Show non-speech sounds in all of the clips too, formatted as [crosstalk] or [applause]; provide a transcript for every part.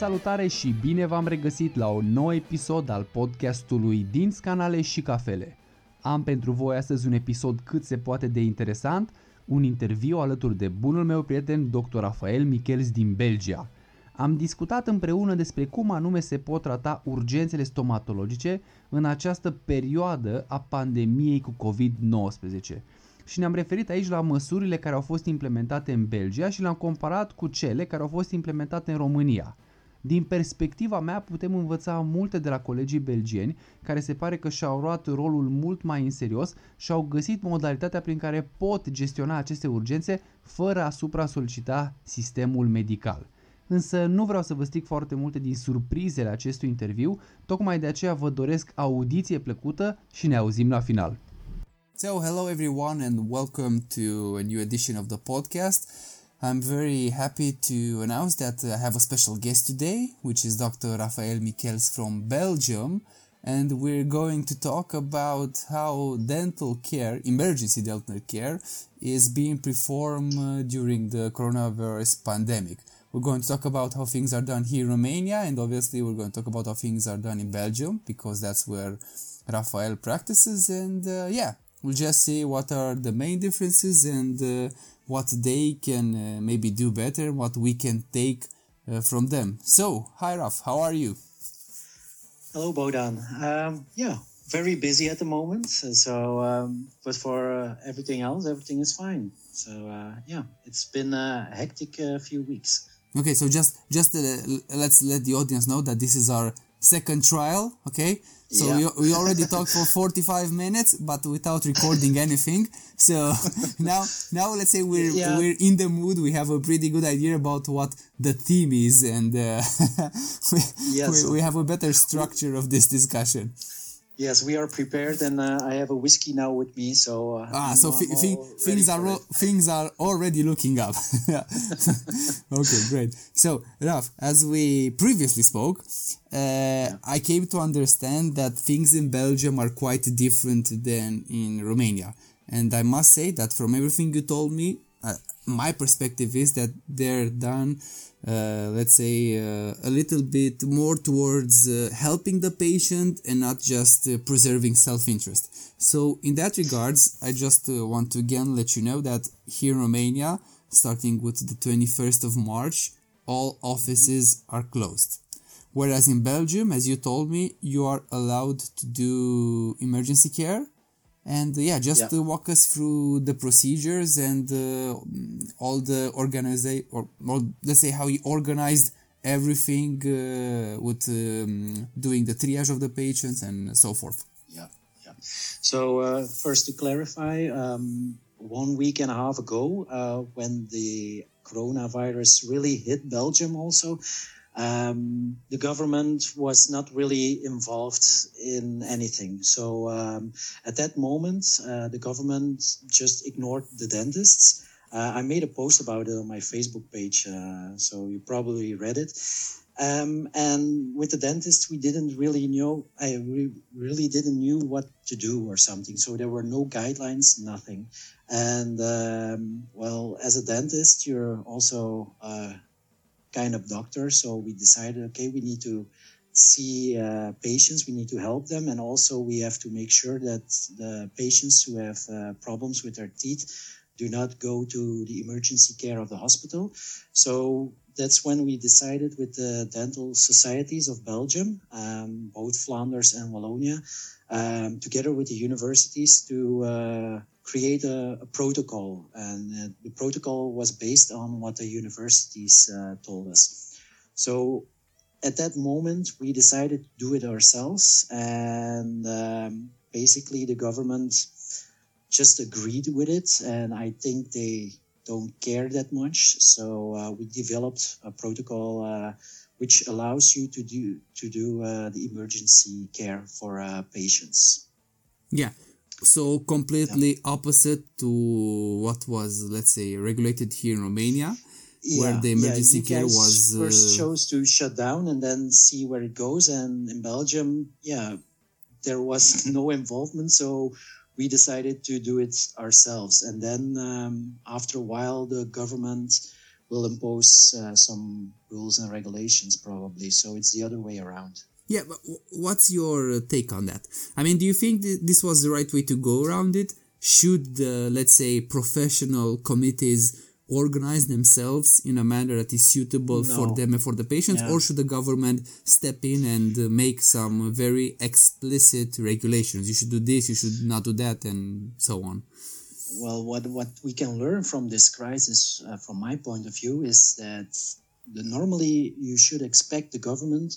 Salutare și bine v-am regăsit la un nou episod al podcastului din Scanale și Cafele. Am pentru voi astăzi un episod cât se poate de interesant, un interviu alături de bunul meu prieten dr. Rafael Michels din Belgia. Am discutat împreună despre cum anume se pot trata urgențele stomatologice în această perioadă a pandemiei cu COVID-19 și ne-am referit aici la măsurile care au fost implementate în Belgia și le-am comparat cu cele care au fost implementate în România. Din perspectiva mea putem învăța multe de la colegii belgieni care se pare că și-au luat rolul mult mai în serios și au găsit modalitatea prin care pot gestiona aceste urgențe fără a supra-solicita sistemul medical. Însă nu vreau să vă stric foarte multe din surprizele acestui interviu, tocmai de aceea vă doresc audiție plăcută și ne auzim la final. So, hello everyone, and welcome to a new edition of the podcast. I'm very happy to announce that I have a special guest today, which is Dr. Rafael Michels from Belgium, and we're going to talk about how dental care, emergency dental care, is being performed uh, during the coronavirus pandemic. We're going to talk about how things are done here in Romania, and obviously, we're going to talk about how things are done in Belgium because that's where Rafael practices. And uh, yeah, We'll just see what are the main differences and uh, what they can uh, maybe do better, what we can take uh, from them. So, hi Raf, how are you? Hello, Bodan. Um, yeah, very busy at the moment. So, um, but for uh, everything else, everything is fine. So, uh, yeah, it's been a hectic uh, few weeks. Okay, so just just let's let the audience know that this is our second trial. Okay, so yeah. we, we already talked for 45 minutes, but without recording anything. So [laughs] now, now let's say we're, yeah. we're in the mood. We have a pretty good idea about what the theme is and uh, [laughs] we, yes. we, we have a better structure of this discussion. Yes, we are prepared, and uh, I have a whiskey now with me. So uh, ah, so f- things are ro- things are already looking up. [laughs] okay, great. So Raf, as we previously spoke, uh, yeah. I came to understand that things in Belgium are quite different than in Romania, and I must say that from everything you told me, uh, my perspective is that they're done uh, let's say uh, a little bit more towards uh, helping the patient and not just uh, preserving self-interest. So in that regards i just uh, want to again let you know that here in romania starting with the 21st of march all offices are closed. Whereas in belgium as you told me you are allowed to do emergency care and uh, yeah just yeah. to walk us through the procedures and uh, all the organization or, or, let's say how he organized everything uh, with um, doing the triage of the patients and so forth yeah yeah so uh, first to clarify um, one week and a half ago uh, when the coronavirus really hit belgium also um, the government was not really involved in anything. So um, at that moment, uh, the government just ignored the dentists. Uh, I made a post about it on my Facebook page, uh, so you probably read it. Um, and with the dentist, we didn't really know. I re- really didn't knew what to do or something. So there were no guidelines, nothing. And um, well, as a dentist, you're also uh, kind of doctor. So we decided, okay, we need to see uh, patients, we need to help them, and also we have to make sure that the patients who have uh, problems with their teeth do not go to the emergency care of the hospital. So that's when we decided with the dental societies of Belgium, um, both Flanders and Wallonia, um, together with the universities to uh, create a, a protocol. And uh, the protocol was based on what the universities uh, told us. So at that moment, we decided to do it ourselves. And um, basically, the government just agreed with it. And I think they don't care that much. So uh, we developed a protocol uh, which allows you to do to do uh, the emergency care for uh, patients. Yeah, so completely yeah. opposite to what was let's say regulated here in romania yeah, where the emergency yeah, care was uh, first chose to shut down and then see where it goes and in belgium yeah there was [laughs] no involvement so we decided to do it ourselves and then um, after a while the government will impose uh, some rules and regulations probably. So it's the other way around. Yeah, but what's your take on that? I mean, do you think this was the right way to go around it? Should the, let's say, professional committees organize themselves in a manner that is suitable no. for them and for the patients, yeah. or should the government step in and uh, make some very explicit regulations? You should do this, you should not do that, and so on. Well, what what we can learn from this crisis, uh, from my point of view, is that the, normally you should expect the government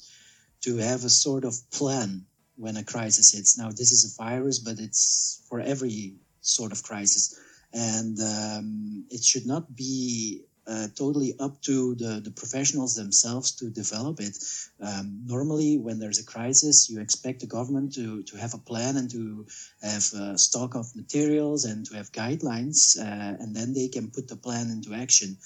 to have a sort of plan when a crisis hits. Now, this is a virus, but it's for every sort of crisis and um, it should not be uh, totally up to the, the professionals themselves to develop it. Um, normally, when there's a crisis, you expect the government to, to have a plan and to have a stock of materials and to have guidelines, uh, and then they can put the plan into action.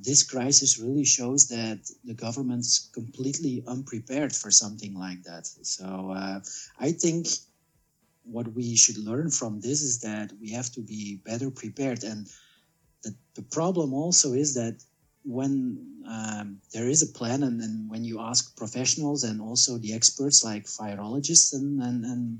This crisis really shows that the government's completely unprepared for something like that. So uh, I think what we should learn from this is that we have to be better prepared. And the, the problem also is that when um, there is a plan and, and when you ask professionals and also the experts like virologists and, and, and,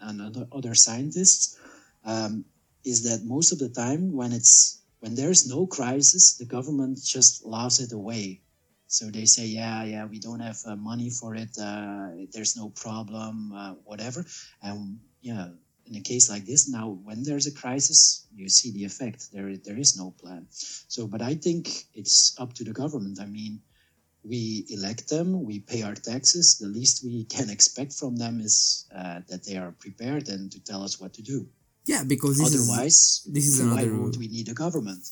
and other, other scientists, um, is that most of the time when it's when there's no crisis, the government just laughs it away. So they say, yeah, yeah, we don't have uh, money for it. Uh, there's no problem, uh, whatever. And yeah, in a case like this, now when there's a crisis, you see the effect. There, there is no plan. So, but I think it's up to the government. I mean, we elect them, we pay our taxes. The least we can expect from them is uh, that they are prepared and to tell us what to do. Yeah, because this otherwise, is, this is why another. won't we need a government?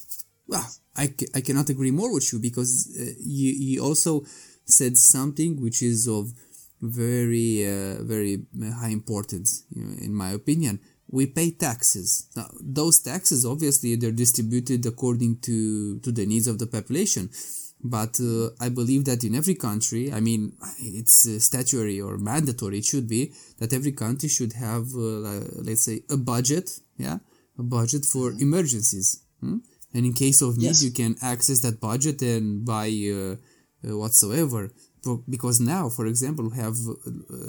Well, I, I cannot agree more with you because uh, you, you also said something which is of very uh, very high importance you know, in my opinion we pay taxes now those taxes obviously they're distributed according to to the needs of the population but uh, i believe that in every country i mean it's uh, statutory or mandatory it should be that every country should have uh, let's say a budget yeah a budget for mm-hmm. emergencies hmm? and in case of need yes. you can access that budget and buy uh, uh, whatsoever because now, for example, we have uh,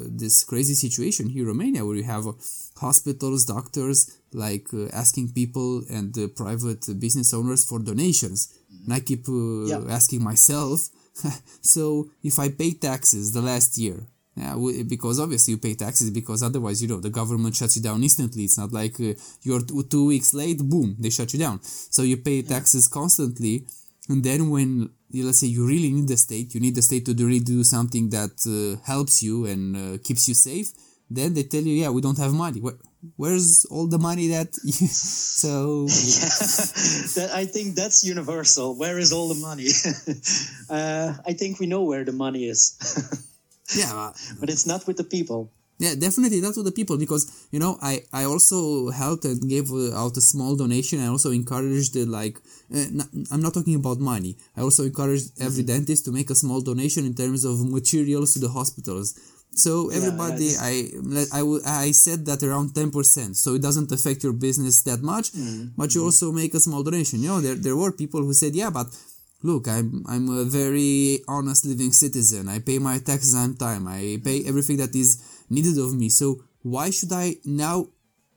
this crazy situation here in Romania where you have uh, hospitals, doctors, like uh, asking people and uh, private business owners for donations. And I keep uh, yeah. asking myself, [laughs] so if I pay taxes the last year, yeah, because obviously you pay taxes because otherwise, you know, the government shuts you down instantly. It's not like uh, you're two weeks late, boom, they shut you down. So you pay taxes constantly. And then when let's say you really need the state, you need the state to really do something that uh, helps you and uh, keeps you safe, then they tell you, yeah, we don't have money. Where's all the money that [laughs] you, so [laughs] [laughs] that, i think that's universal. Where is all the money? Uh, i think we know where the money is. Yeah but it's not with the people. Yeah definitely not with the people because you know i i also helped and gave out a small donation. I also encouraged uh, like uh, not, i'm not talking about money. I also encouraged every mm-hmm. dentist to make a small donation in terms of materials to the hospitals so everybody yeah, I, I i said that around 10% so it doesn't affect your business that much mm-hmm. but you mm-hmm. also make a small donation you know there, there were people who said yeah but look i'm i'm a very honest living citizen i pay my taxes on time i pay everything that is needed of me. So why should I now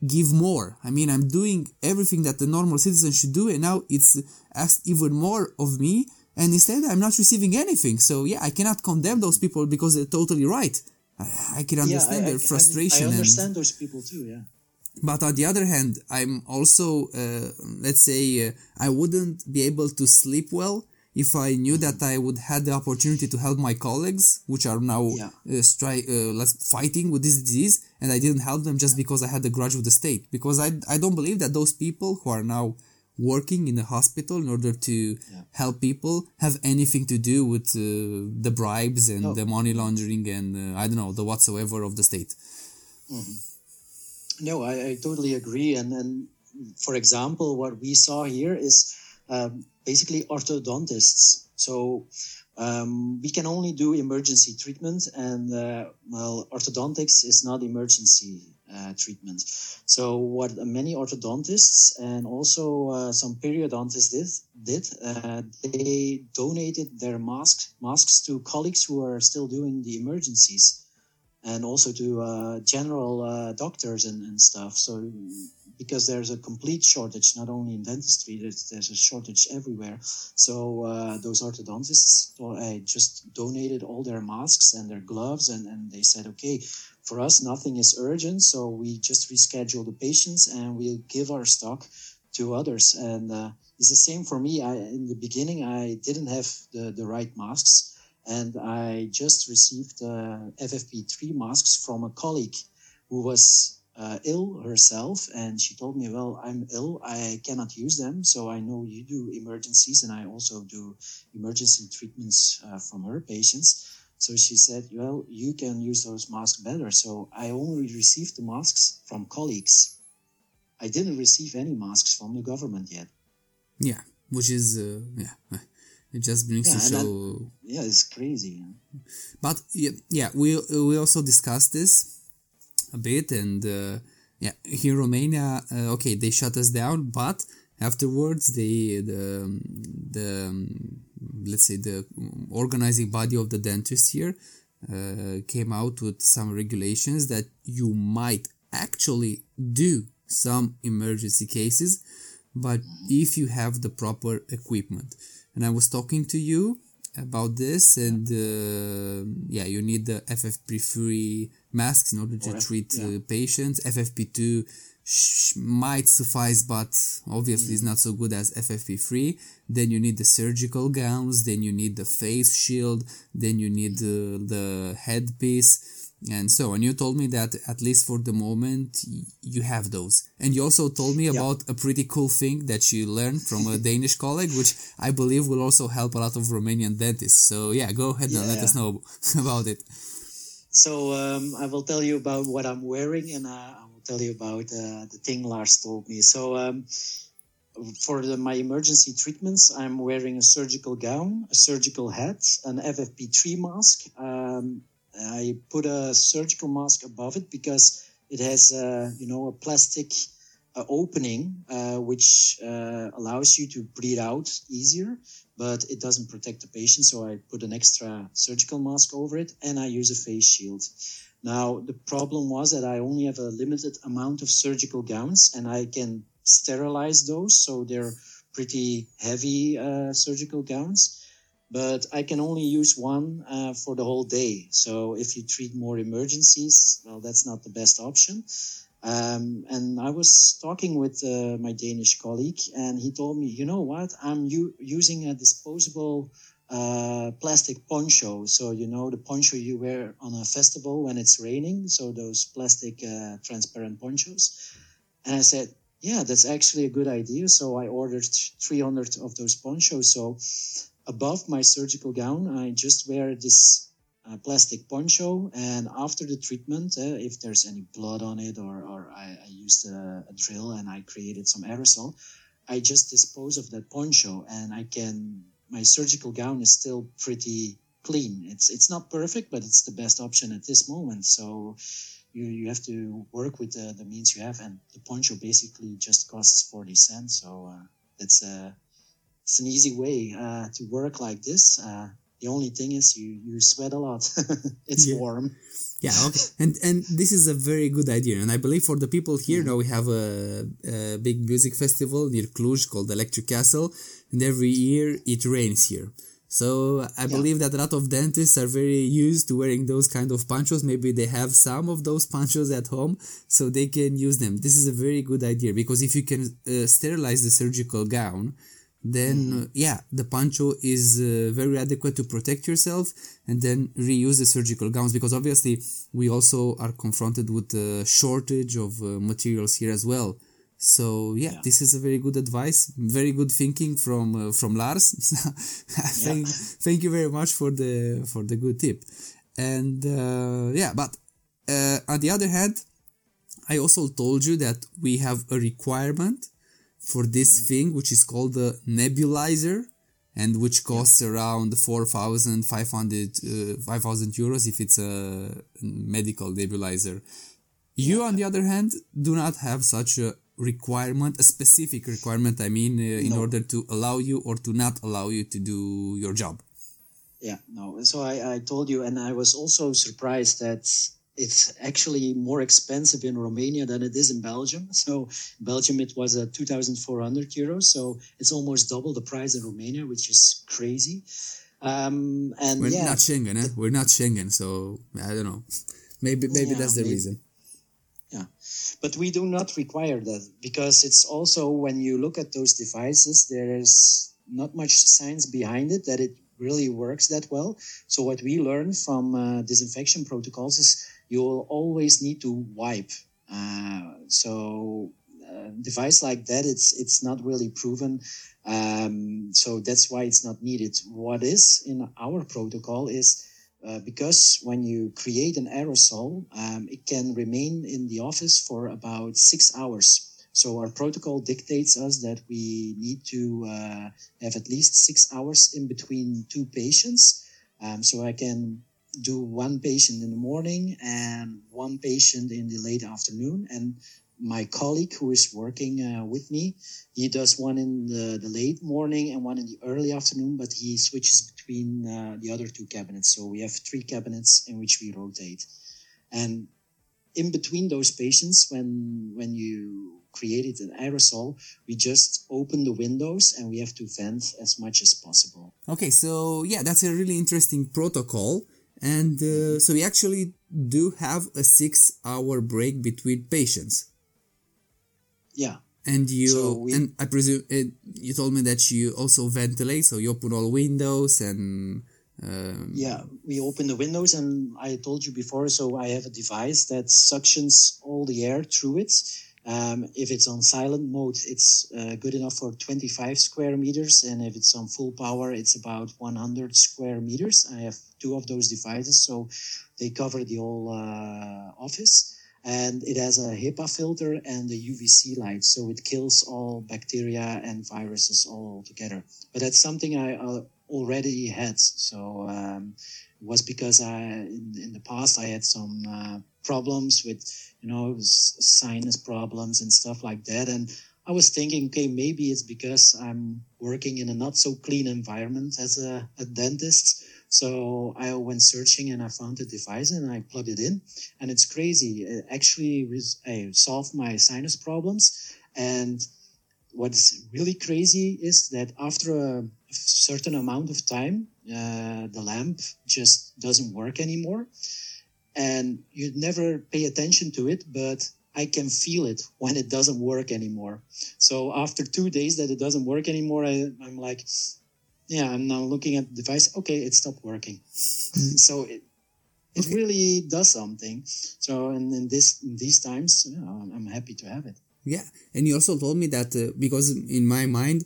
give more? I mean, I'm doing everything that the normal citizen should do, and now it's asked even more of me, and instead I'm not receiving anything. So yeah, I cannot condemn those people because they're totally right. I, I can understand yeah, I, their I, frustration. I, understand and, those people too. Yeah. But on the other hand, I'm also, uh, let's say, uh, I wouldn't be able to sleep well if I knew that I would have the opportunity to help my colleagues, which are now yeah. uh, stri- uh, fighting with this disease, and I didn't help them just because I had a grudge with the state. Because I, I don't believe that those people who are now working in the hospital in order to yeah. help people have anything to do with uh, the bribes and no. the money laundering and uh, I don't know the whatsoever of the state. Mm-hmm. No, I, I, totally agree. And and for example, what we saw here is. Um, basically orthodontists. So um, we can only do emergency treatment, and uh, well, orthodontics is not emergency. Uh, treatment. So what many orthodontists and also uh, some periodontists did, did uh, they donated their masks masks to colleagues who are still doing the emergencies and also to uh, general uh, doctors and, and stuff. So because there's a complete shortage, not only in dentistry, there's, there's a shortage everywhere. So uh, those orthodontists uh, just donated all their masks and their gloves, and, and they said, okay, for us, nothing is urgent, so we just reschedule the patients and we'll give our stock to others. And uh, it's the same for me. I, in the beginning, I didn't have the, the right masks, and I just received uh, FFP3 masks from a colleague who was uh, ill herself and she told me well i'm ill i cannot use them so i know you do emergencies and i also do emergency treatments uh, from her patients so she said well you can use those masks better. So i only received the masks from colleagues. I didn't receive any masks from the government yet. Yeah which is uh, yeah [laughs] it just brings yeah, to show that, yeah it's crazy but yeah, yeah we we also discussed this a bit and uh, yeah here in romania uh, okay they shut us down but afterwards they the the let's say the organizing body of the dentists here uh, came out with some regulations that you might actually do some emergency cases but if you have the proper equipment. And i was talking to you about this and uh, yeah you need the ffp3 masks in order to treat uh, patients. Ffp2 sh- might suffice but obviously mm. it's not so good as ffp3 then you need the surgical gowns then you need the face shield then you need uh, the headpiece and so on. You told me that at least for the moment you have those, and you also told me yeah. about a pretty cool thing that you learned from a [laughs] Danish colleague, which I believe will also help a lot of Romanian dentists. So yeah, go ahead yeah. and let us know [laughs] about it. So um, I will tell you about what I'm wearing, and uh, tell you about uh, the thing Lars told me. So. Um, for the, my emergency treatments, I'm wearing a surgical gown, a surgical hat, an FFP3 mask, um, I put a surgical mask above it because it has, uh, you know, a plastic uh, opening uh, which uh, allows you to breathe out easier, but it doesn't protect the patient. So I put an extra surgical mask over it, and I use a face shield. Now the problem was that I only have a limited amount of surgical gowns, and I can sterilize those, so they're pretty heavy uh, surgical gowns but I can only use one uh, for the whole day. So if you treat more emergencies, well, that's not the best option. Um, and I was talking with uh, my Danish colleague, and he told me, you know what? I'm u- using a disposable uh, plastic poncho. So you know the poncho you wear on a festival when it's raining. So those plastic uh, transparent ponchos. And I said, yeah, that's actually a good idea. So I ordered 300 of those ponchos. So above my surgical gown, I just wear this uh, plastic poncho. And after the treatment, uh, if there's any blood on it or, or I, I used a, a, drill and I created some aerosol, I just dispose of that poncho and I can, my surgical gown is still pretty clean. It's, it's not perfect, but it's the best option at this moment. So you, you have to work with the, the means you have. And the poncho basically just costs 40 cents. So uh, that's a, it's an easy way uh, to work like this. Uh, the only thing is you you sweat a lot. [laughs] it's yeah. warm. Yeah, [laughs] okay. and and this is a very good idea. And I believe for the people here, yeah. now we have a, a, big music festival near Cluj called Electric Castle, and every year it rains here. So I yeah. believe that a lot of dentists are very used to wearing those kind of ponchos. Maybe they have some of those ponchos at home, so they can use them. This is a very good idea because if you can uh, sterilize the surgical gown, then mm-hmm. yeah the poncho is uh, very adequate to protect yourself and then reuse the surgical gowns because obviously we also are confronted with a shortage of uh, materials here as well so yeah, yeah, this is a very good advice very good thinking from uh, from lars [laughs] thank, yeah. thank you very much for the for the good tip and uh, yeah but uh, on the other hand i also told you that we have a requirement for this thing, which is called the nebulizer, and which costs yeah. around 4,500 uh, 5,000 euros if it's a medical nebulizer. You, on the other hand, do not have such a requirement, a specific requirement, I mean, uh, in No. order to allow you or to not allow you to do your job. Yeah, no. So I, I told you, and I was also surprised that it's actually more expensive in Romania than it is in Belgium. So Belgium it was uh, 2,400 euros. So it's almost double the price in Romania, which is crazy. Um, and We're yeah, not Schengen, eh? We're not Schengen, so I don't know. Maybe maybe Yeah, that's the maybe. reason. Yeah, but we do not require that because it's also when you look at those devices, there is not much science behind it that it really works that well. So what we learn from uh, disinfection protocols is you will always need to wipe. Uh, so a device like that, it's it's not really proven. Um, so that's why it's not needed. What is in our protocol is uh, because when you create an aerosol, um, it can remain in the office for about six hours. So our protocol dictates us that we need to uh, have at least six hours in between two patients. Um, so I can do one patient in the morning and one patient in the late afternoon. And my colleague who is working uh, with me, he does one in the, the late morning and one in the early afternoon, but he switches between uh, the other two cabinets. So we have three cabinets in which we rotate. And in between those patients, when when you created an aerosol, we just open the windows and we have to vent as much as possible. Okay, so yeah, that's a really interesting protocol. And uh, so we actually do have a six hour break between patients. Yeah. And you, So we- and I presume it, you told me that you also ventilate, so you open all windows and. Um, Yeah, we open the windows, and I told you before. So I have a device that suctions all the air through it. Um, if it's on silent mode, it's uh, good enough for 25 square meters, and if it's on full power, it's about 100 square meters. I have two of those devices, so they cover the whole uh, office. And it has a HEPA filter and a UVC light, so it kills all bacteria and viruses all together. But that's something I uh, already had. So um, it was because I in, in the past I had some uh, problems with you know s- sinus problems and stuff like that, and I was thinking, okay, maybe it's because I'm working in a not so clean environment as a, a dentist. So I went searching and I found the device and I plugged it in, and it's crazy. It actually res- I solved my sinus problems, and what's really crazy is that after a certain amount of time, uh, the lamp just doesn't work anymore. And you never pay attention to it, but I can feel it when it doesn't work anymore. So after two days that it doesn't work anymore, I, I'm like, yeah, I'm now looking at the device. Okay, it stopped working. so it, it really does something. So in, in this in these times, you know, I'm- happy to have it. Yeah, and you also told me that uh, because in my mind,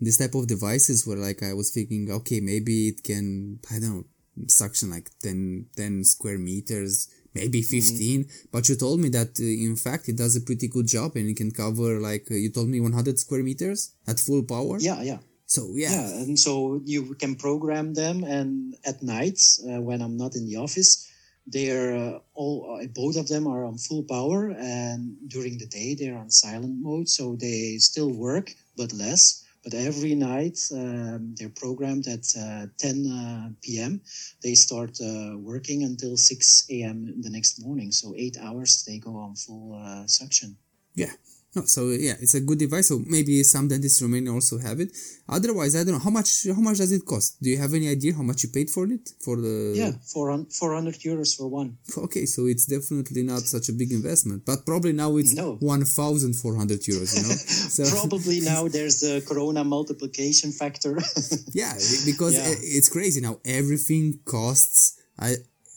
this type of devices were like I was thinking, okay, maybe it can I don't know suction like 10, 10 square meters, maybe 15 But you told me that uh, in fact it does a pretty good job and it can cover like uh, you told me one hundred square meters at full power. Yeah, yeah. So yeah, yeah and so you can program them and at nights uh, when i'm not in the office they're uh, all uh, both of them are on full power and during the day they're on silent mode so they still work but less. But every night um, they're programmed at uh, 10 uh, p.m they start uh, working until 6 a.m the next morning so eight hours they go on full uh, suction. Yeah. No, so yeah, it's a good device. So maybe some dentists in Romania also have it. Otherwise, I don't know how much. How much does it cost? Do you have any idea how much you paid for it? For the yeah 400, 400 euros for one Okay, so it's definitely not such a big investment, but probably now it's No. one thousand four hundred euros. You know, [laughs] so Probably [laughs] now there's the corona multiplication factor. [laughs] yeah, because Yeah. it's crazy now. Everything costs. I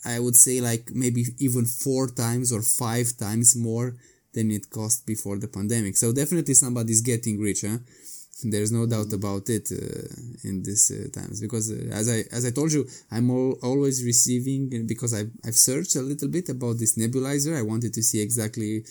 I would say like maybe even four times or five times more than it cost before the pandemic. So definitely somebody's getting richer. There's no doubt about it uh, in these uh, times because uh, as I as I told you, I'm al- always receiving because I've I've searched a little bit about this nebulizer. I wanted to see exactly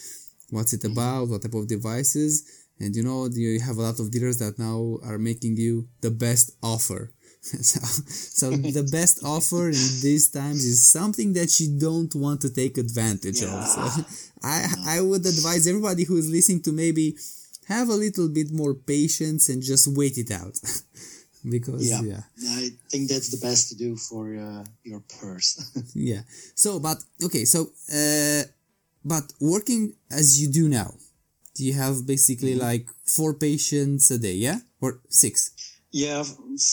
what's it about, what type of devices, and you know you have a lot of dealers that now are making you the best offer. [laughs] so, so the best offer in these times is something that you don't want to take advantage Yeah. of. So [laughs] I I would advise everybody who is listening to maybe have a little bit more patience and just wait it out. [laughs] because Yeah. yeah. I think that's the best to do for uh, your purse. yeah so but okay so uh but working as you do now do you have basically Mm-hmm. like four patients a day yeah or six yeah,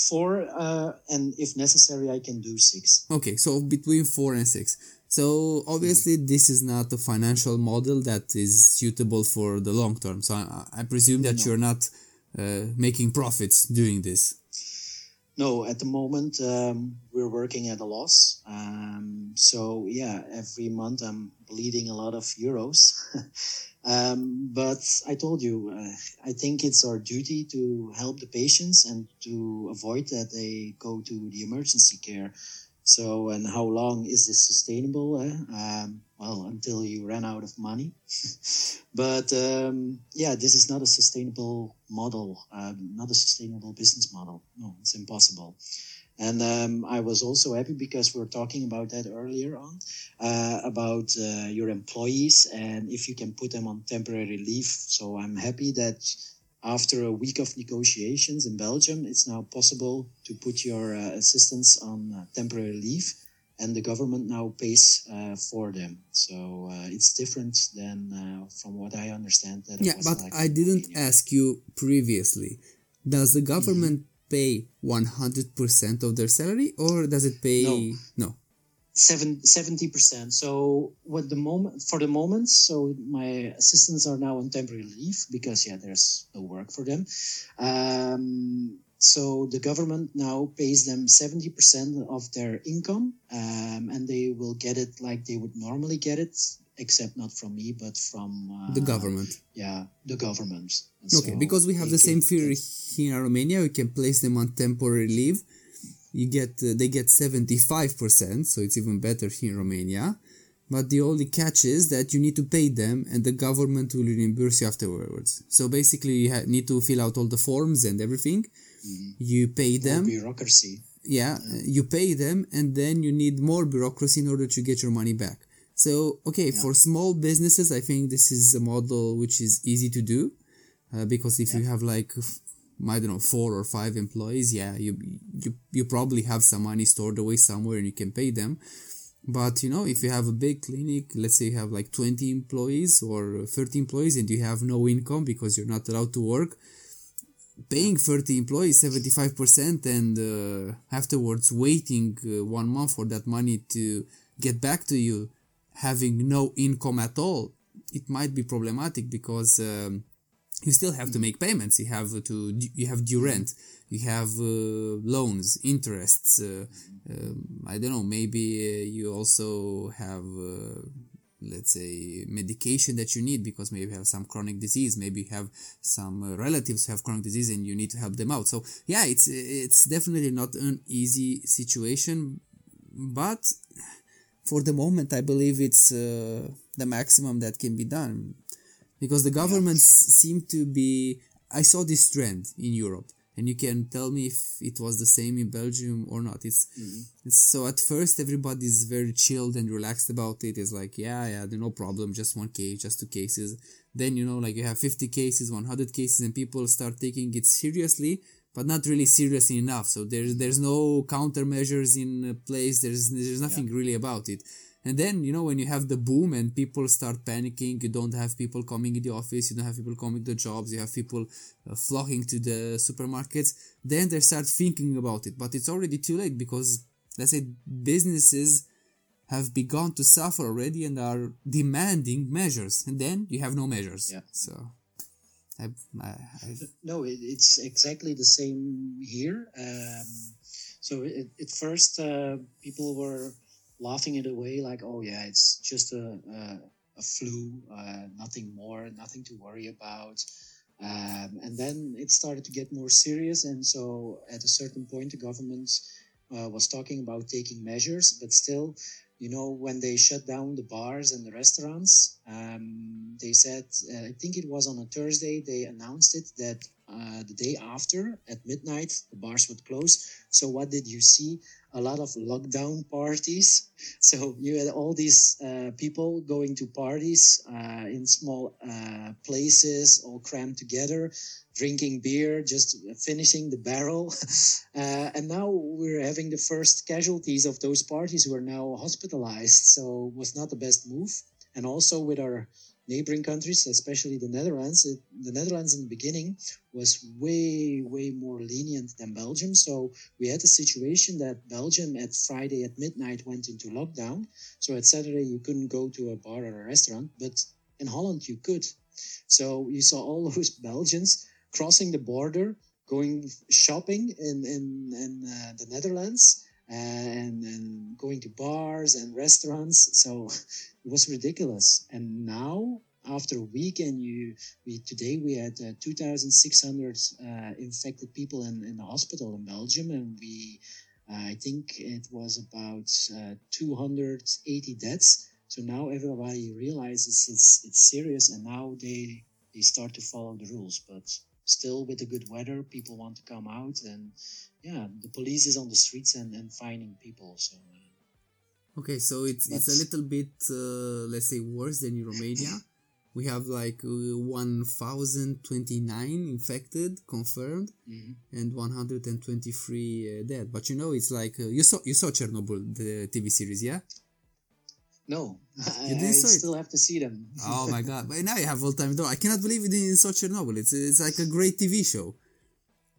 four, uh, and if necessary, I can do six. okay so between four and six so obviously this is not a financial model that is suitable for the long term so i, I presume that you're not uh, making profits doing this No, at the moment um, we're working at a loss. Um, so yeah, every month I'm bleeding a lot of euros. [laughs] um, but I told you, uh, I think it's our duty to help the patients and to avoid that they go to the emergency care. So, and how long is this sustainable? Eh? Um, well, until you run out of money. [laughs] but um, yeah, this is not a sustainable model, um, not a sustainable business model. No, it's impossible. And um, I was also happy because we were talking about that earlier on uh, about uh, your employees and if you can put them on temporary leave. So I'm happy that after a week of negotiations in Belgium, it's now possible to put your uh, assistants on uh, temporary leave, and the government now pays uh, for them. So uh, it's different than uh, from what I understand. That yeah but like i didn't Romania. ask you previously does the government pay 100% of their salary or does it pay No. no Seven, 70%. So what the moment for the moment, so my assistants are now on temporary leave because yeah, there's no work for them. Um, so the government now pays them 70% of their income, um, and they will get it like they would normally get it, except not from me, but from uh, the government Yeah, the government. And Okay, so because we have the same fear here in Romania. We can place them on temporary leave. You get uh, they get seventy five percent, so it's even better here in Romania. But the only catch is that you need to pay them, and the government will reimburse you afterwards. So basically, you ha- need to fill out all the forms and everything. You pay more them, bureaucracy. yeah, uh, you pay them, and then you need more bureaucracy in order to get your money back. So, okay, for small businesses, I think this is a model which is easy to do uh, because if you have like I don't know four or five employees, yeah, you you you probably have some money stored away somewhere and you can pay them. But you know, if you have a big clinic, let's say you have like 20 employees or 30 employees and you have no income because you're not allowed to work, paying 30 employees 75% and uh, afterwards waiting uh, one month for that money to get back to you having no income at all it might be problematic because um, you still have to make payments. You have to you have due rent. You have uh, loans interests uh, um, i don't know maybe uh, you also have uh, let's say medication that you need because maybe you have some chronic disease maybe you have some uh, relatives who have chronic disease and you need to help them out. So yeah it's it's definitely not an easy situation but for the moment i believe it's uh, the maximum that can be done. Because the governments seem to be i saw this trend in europe and you can tell me if it was the same in belgium or not. It's, it's so at first everybody's very chilled and relaxed about it. It's like yeah yeah no problem just one case just two cases. Then you know like you have 50 cases 100 cases and people start taking it seriously but not really seriously enough so there's there's no countermeasures in place there's there's nothing really about it and then, you know, when you have the boom and people start panicking, you don't have people coming in the office, you don't have people coming to jobs, you have people uh, flocking to the supermarkets, then they start thinking about it. But it's already too late because, let's say, businesses have begun to suffer already and are demanding measures. And then you have no measures. Yeah. So, I, I, No, it, it's exactly the same here. Um, so it, at first, uh, people were laughing it away, like, "Oh yeah, it's just a a, a flu, uh, nothing more, nothing to worry about." Um, and then it started to get more serious, and so at a certain point, the government uh, was talking about taking measures, but still. You know, when they shut down the bars and the restaurants, um, they said, uh, I think it was on a Thursday, they announced it that uh, the day after at midnight, the bars would close. So what did you see? A lot of lockdown parties. [laughs] So you had all these uh, people going to parties uh, in small uh, places, all crammed together, drinking beer, just finishing the barrel. [laughs] Uh, and now we're having the first casualties of those parties who are now hospitalized. So was not the best move. And also with our neighboring countries, especially the Netherlands. It, the Netherlands in the beginning was way, way more lenient than Belgium. So we had a situation that Belgium at Friday at midnight went into lockdown. So at Saturday you couldn't go to a bar or a restaurant, but in Holland you could. So you saw all [laughs] those Belgians crossing the border, going shopping in in, in uh, the Netherlands. And, and going to bars and restaurants. So [laughs] it was ridiculous. And now, after a week, and you, we today we had uh, 2,600 uh, infected people in, in the hospital in Belgium, and we, uh, I think it was about uh, 280 deaths. So now everybody realizes it's it's serious, and now they they start to follow the rules. But still, with the good weather, people want to come out, and yeah, the police is on the streets and, and finding people. So. Uh, okay, so it's it's a little bit uh, let's say worse than in Romania. [laughs] we have like uh, 1029 infected confirmed mm-hmm. and 123 uh, dead but you know it's like uh, you saw you saw chernobyl the tv series yeah no i, I still have to see them. [laughs] Oh my god. But now you have all time. Though i cannot believe you didn't saw chernobyl. It's it's like a great tv show.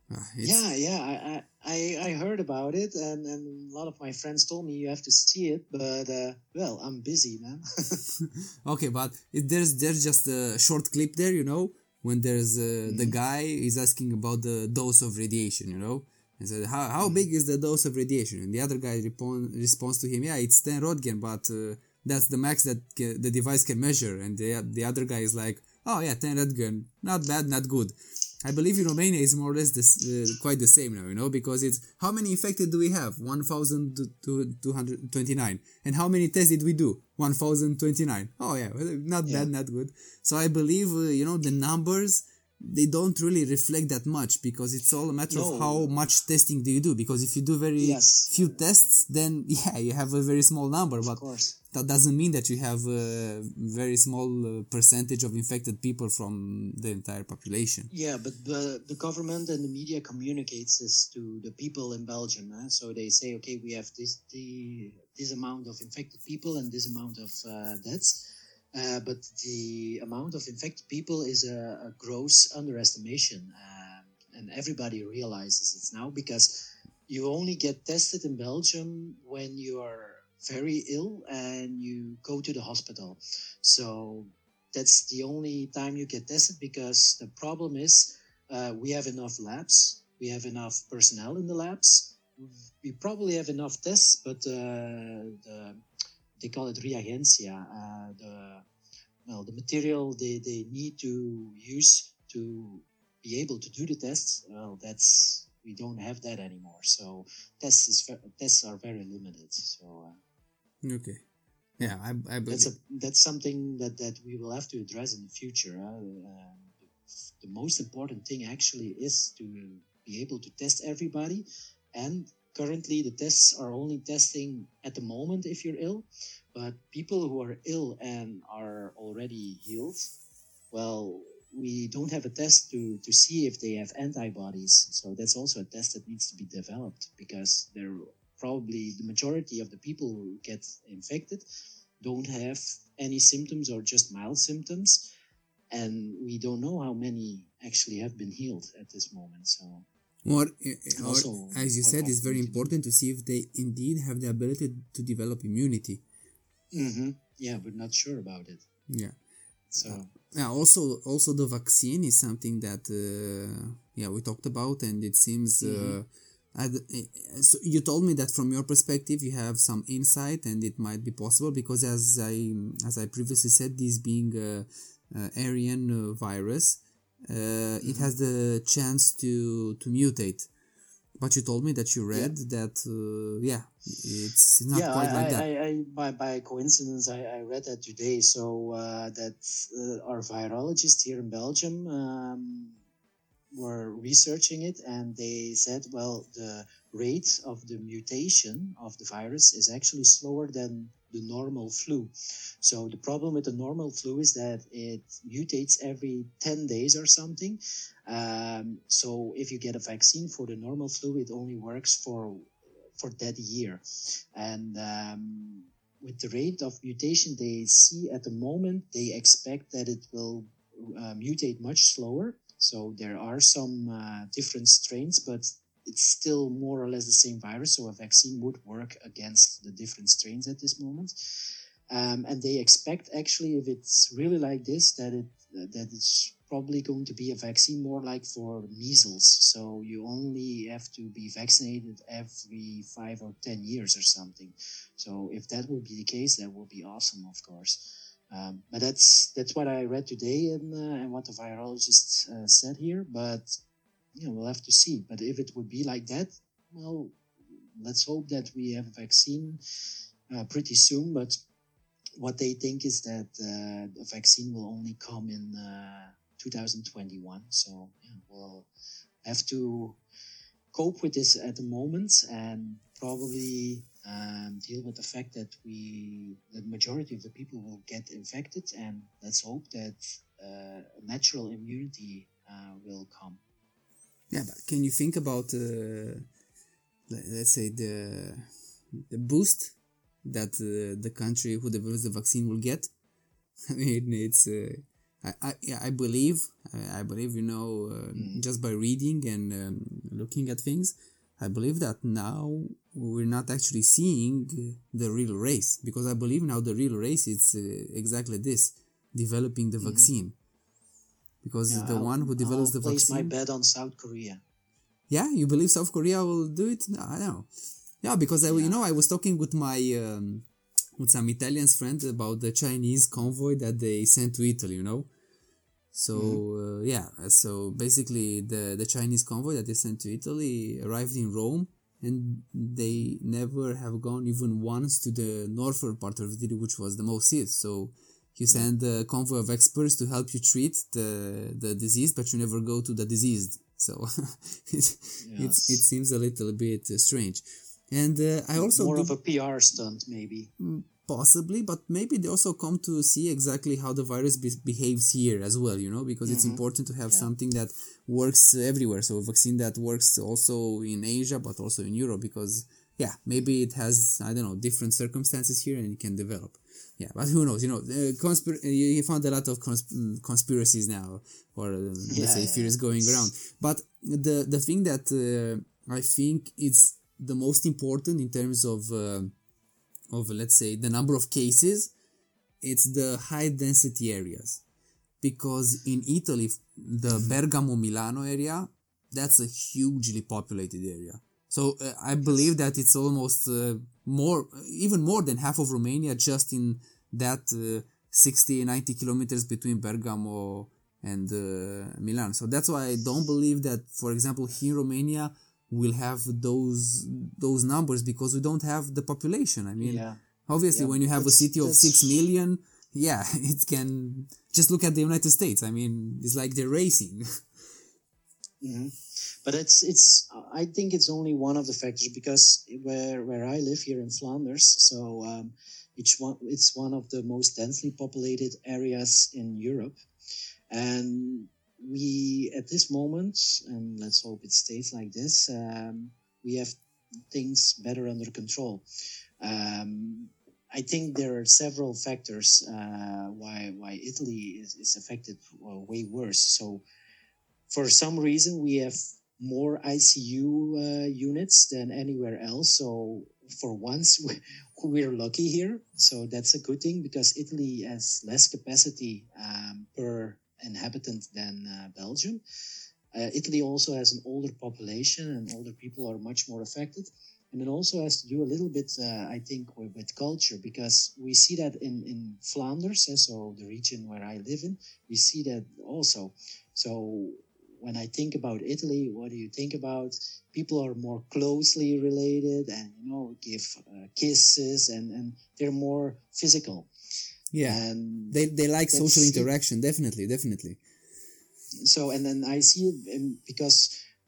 Uh, yeah yeah I, I i heard about it and and a lot of my friends told me you have to see it but uh, well i'm busy man. [laughs] [laughs] Okay but it, there's there's just a short clip there you know when there's uh, mm-hmm. the guy is asking about the dose of radiation you know. And said how, how big is the dose of radiation? And the other guy respond, responds to him yeah it's 10 röntgen but uh, that's the max that the device can measure and the, the other guy is like oh yeah 10 röntgen not bad not good I believe in Romania is more or less this, uh, quite the same now, you know, because it's how many infected do we have? 1,229. And how many tests did we do? 1,029. Oh, yeah, not yeah. bad, not good. So I believe, uh, you know, the numbers, they don't really reflect that much because it's all a matter no. of how much testing do you do. Because if you do very yes. few tests, then [laughs] yeah, you have a very small number. But that doesn't mean that you have a very small uh, percentage of infected people from the entire population. Yeah, but the, the government and the media communicates this to the people in Belgium. Eh? So they say, okay, we have this the this amount of infected people and this amount of uh, deaths. Uh, but the amount of infected people is a, a gross underestimation, uh, and everybody realizes it now because you only get tested in Belgium when you are very ill and you go to the hospital. So that's the only time you get tested because the problem is uh, we have enough labs, we have enough personnel in the labs, we probably have enough tests, but uh, the, they call it reagentia, uh, the well, the material they, they need to use to be able to do the tests. Well, that's we don't have that anymore. So tests is tests are very limited. So. Uh, Okay. Yeah, I, I believe. That's, a, that's something that, that we will have to address in the future. Uh, uh, the most important thing actually is to be able to test everybody. And currently, the tests are only testing at the moment if you're ill. But people who are ill and are already healed, well, we don't have a test to, to see if they have antibodies. So that's also a test that needs to be developed because there probably the majority of the people who get infected don't have any symptoms or just mild symptoms. And we don't know how many actually have been healed at this moment. So, or, or as you said, it's very important to see if they indeed have the ability to develop immunity. Mm-hmm. Yeah, we're not sure about it. Yeah. So uh, yeah, also also the vaccine is something that uh, yeah we talked about, and it seems. Uh, mm-hmm. Uh, Eh, so you told me that from your perspective you have some insight and it might be possible because as I as I previously said, this being a, a RNA uh, virus, uh, mm-hmm. it has the chance to to mutate. But you told me that you read yeah. that uh, yeah, it's not yeah, quite I, like that. I, I, by by coincidence, I, I read that today. So uh, that uh, our virologist here in Belgium. Um, were researching it and they said, well, the rate of the mutation of the virus is actually slower than the normal flu. So the problem with the normal flu is that it mutates every 10 days or something. Um, so if you get a vaccine for the normal flu, it only works for for that year. And um, with the rate of mutation they see at the moment, they expect that it will uh, mutate much slower. So there are some uh, different strains, but it's still more or less the same virus, so a vaccine would work against the different strains at this moment. Um, and they expect actually, if it's really like this, that it that it's probably going to be a vaccine more like for measles. So you only have to be vaccinated every five or ten years or something. So if that would be the case, that would be awesome, of course. Um, but that's that's what I read today and uh, and what the virologist uh, said here. But know, we'll have to see. But if it would be like that, well, let's hope that we have a vaccine uh, pretty soon. But what they think is that uh, the vaccine will only come in uh, 2021. So yeah, we'll have to cope with this at the moment and probably um, deal with the fact that we the majority of the people will get infected and let's hope that uh, natural immunity uh, will come yeah, but can you think about, uh, let's say, the the boost that uh, the country who develops the vaccine will get? [laughs] I mean, it's. Uh, I, I, I believe I, believe you know mm. just by reading and um, looking at things I believe that now we're not actually seeing the real race because I believe now the real race is uh, exactly this developing the mm. vaccine because yeah, the I'll, one who develops I'll the place vaccine. my bet on South Korea. Yeah, you believe South Korea will do it? No, I know. Yeah, because I, yeah. you know, I was talking with my um, with some Italian friends about the Chinese convoy that they sent to Italy. You know, so mm-hmm. uh, yeah, so basically the the Chinese convoy that they sent to Italy arrived in Rome, and they never have gone even once to the northern part of Italy, which was the most hit. So you send a convoy of experts to help you treat the the disease, but you never go to the diseased. So [laughs] it, yes. it seems a little bit uh, strange. And uh, I also more of a PR stunt, maybe. Mm, possibly, but maybe they also come to see exactly how the virus be- behaves here as well. You know, because mm-hmm. it's important to have yeah. something that works everywhere. So a vaccine that works also in Asia, but also in Europe, because yeah, maybe it has I don't know different circumstances here and it can develop yeah, but who knows? You know, uh, conspir- you found a lot of consp- conspiracies now, or uh, let's say yeah. theories going around. But the the thing that uh, I think is the most important in terms of uh, of let's say the number of cases, it's the high density areas, because in Italy, the Bergamo Milano area, that's a hugely populated area. So uh, I believe that it's almost uh, more, even more than half of Romania just in that uh, 60, 90 kilometers between Bergamo and uh, Milan. So that's why I don't believe that, for example, here in Romania, we'll have those those numbers because we don't have the population. I mean, yeah. obviously, yeah. when you have a city of six million, yeah, [laughs] it can just look at the United States. I mean, it's like they're racing. [laughs] Mm-hmm but it's it's I think it's only one of the factors because where where I live here in Flanders, so um, it's one it's one of the most densely populated areas in Europe, and we at this moment, and let's hope it stays like this, um, we have things better under control. Um, I think there are several factors uh, why why Italy is, is affected uh, way worse. So for some reason we have more ICU uh, units than anywhere else. So for once, [laughs] we're lucky here. So that's a good thing because Italy has less capacity um, per inhabitant than uh, Belgium. Uh, Italy also has an older population, and older people are much more affected. And it also has to do a little bit, uh, I think, with, with, culture because we see that in in Flanders, eh, so the region where I live in, we see that also. So when I think about Italy, what do you think about? People are more closely related and, you know, give uh, kisses and, and they're more physical. Yeah. And they, they like social interaction. Definitely, definitely. so and then I see it because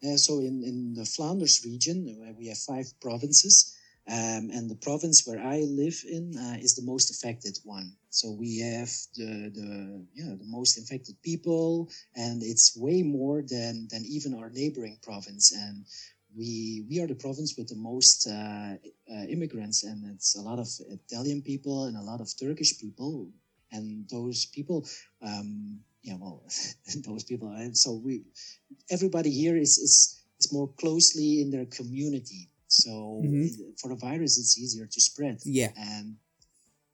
uh, so in in the Flanders region where we have five provinces. Um, and the province where I live in uh, is the most affected one. So we have the, the yeah the most infected people, and it's way more than than even our neighboring province. And we we are the province with the most uh, uh, immigrants, and it's a lot of Italian people and a lot of Turkish people, and those people. Um, yeah, well, [laughs] those people, and so we, everybody here is is is more closely in their community. So Mhm. it- for the virus, it's easier to spread. Yeah. and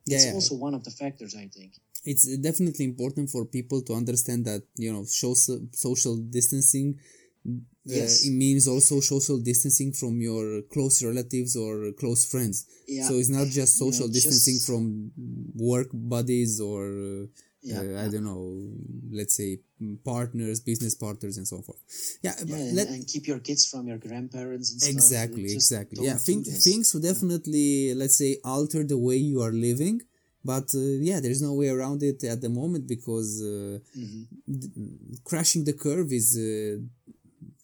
Yeah, it's yeah. also one of the factors, I think. it's definitely important for people to understand that you know social social distancing uh, Yes. it means also social distancing from your close relatives or close friends Yeah. so it's not just Yeah, social distancing just- from work buddies or uh, Yeah, uh, i don't know let's say partners business partners and so forth. Yeah, but Yeah, and, let, and keep your kids from your grandparents and stuff. exactly exactly. yeah think, things will definitely let's say alter the way you are living but uh, yeah there's no way around it at the moment because uh, Mhm. d- crashing the curve is uh,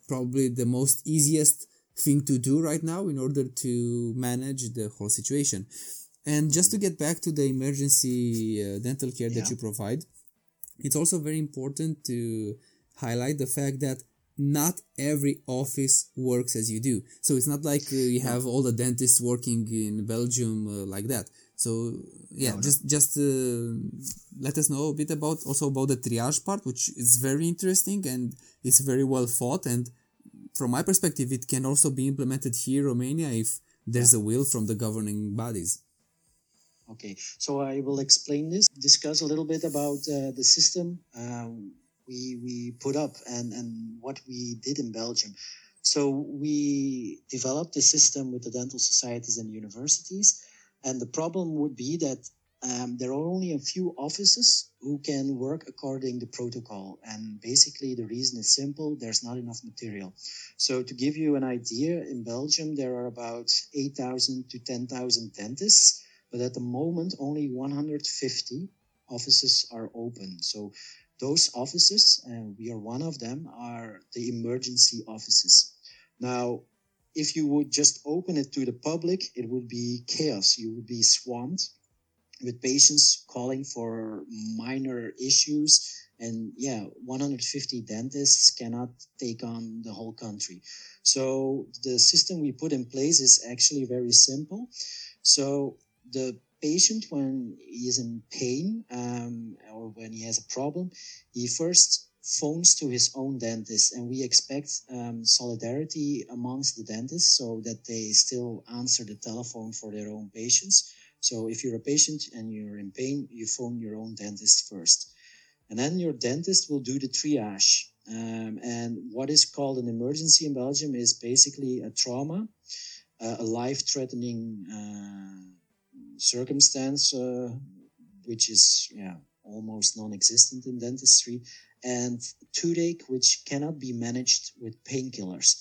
probably the most easiest thing to do right now in order to manage the whole situation and just to get back to the emergency uh, dental care that you provide it's also very important to highlight the fact that not every office works as you do. So it's not like uh, you have all the dentists working in belgium uh, like that. So yeah No, no. just just uh, let us know a bit about also about the triage part which is very interesting and it's very well thought and from my perspective it can also be implemented here in romania if there's a will from the governing bodies Okay, so I will explain this, discuss a little bit about uh, the system um, we, we put up and, and what we did in Belgium. So we developed a system with the dental societies and universities, and the problem would be that um, there are only a few offices who can work according to protocol. And basically, the reason is simple there's not enough material. So, to give you an idea, in Belgium, there are about 8,000 to 10,000 dentists but at the moment only 150 offices are open. So those offices and we are one of them are the emergency offices. Now if you would just open it to the public it would be chaos. You would be swamped with patients calling for minor issues. And yeah 150 dentists cannot take on the whole country. So the system we put in place is actually very simple. So the patient, when he is in pain um, or when he has a problem, he first phones to his own dentist, and we expect um, solidarity amongst the dentists so that they still answer the telephone for their own patients. So if you're a patient and you're in pain, you phone your own dentist first, and then your dentist will do the triage. Um, and what is called an emergency in Belgium is basically a trauma, uh, a life-threatening. Uh, circumstance, uh, which is yeah almost non-existent in dentistry, and toothache, which cannot be managed with painkillers.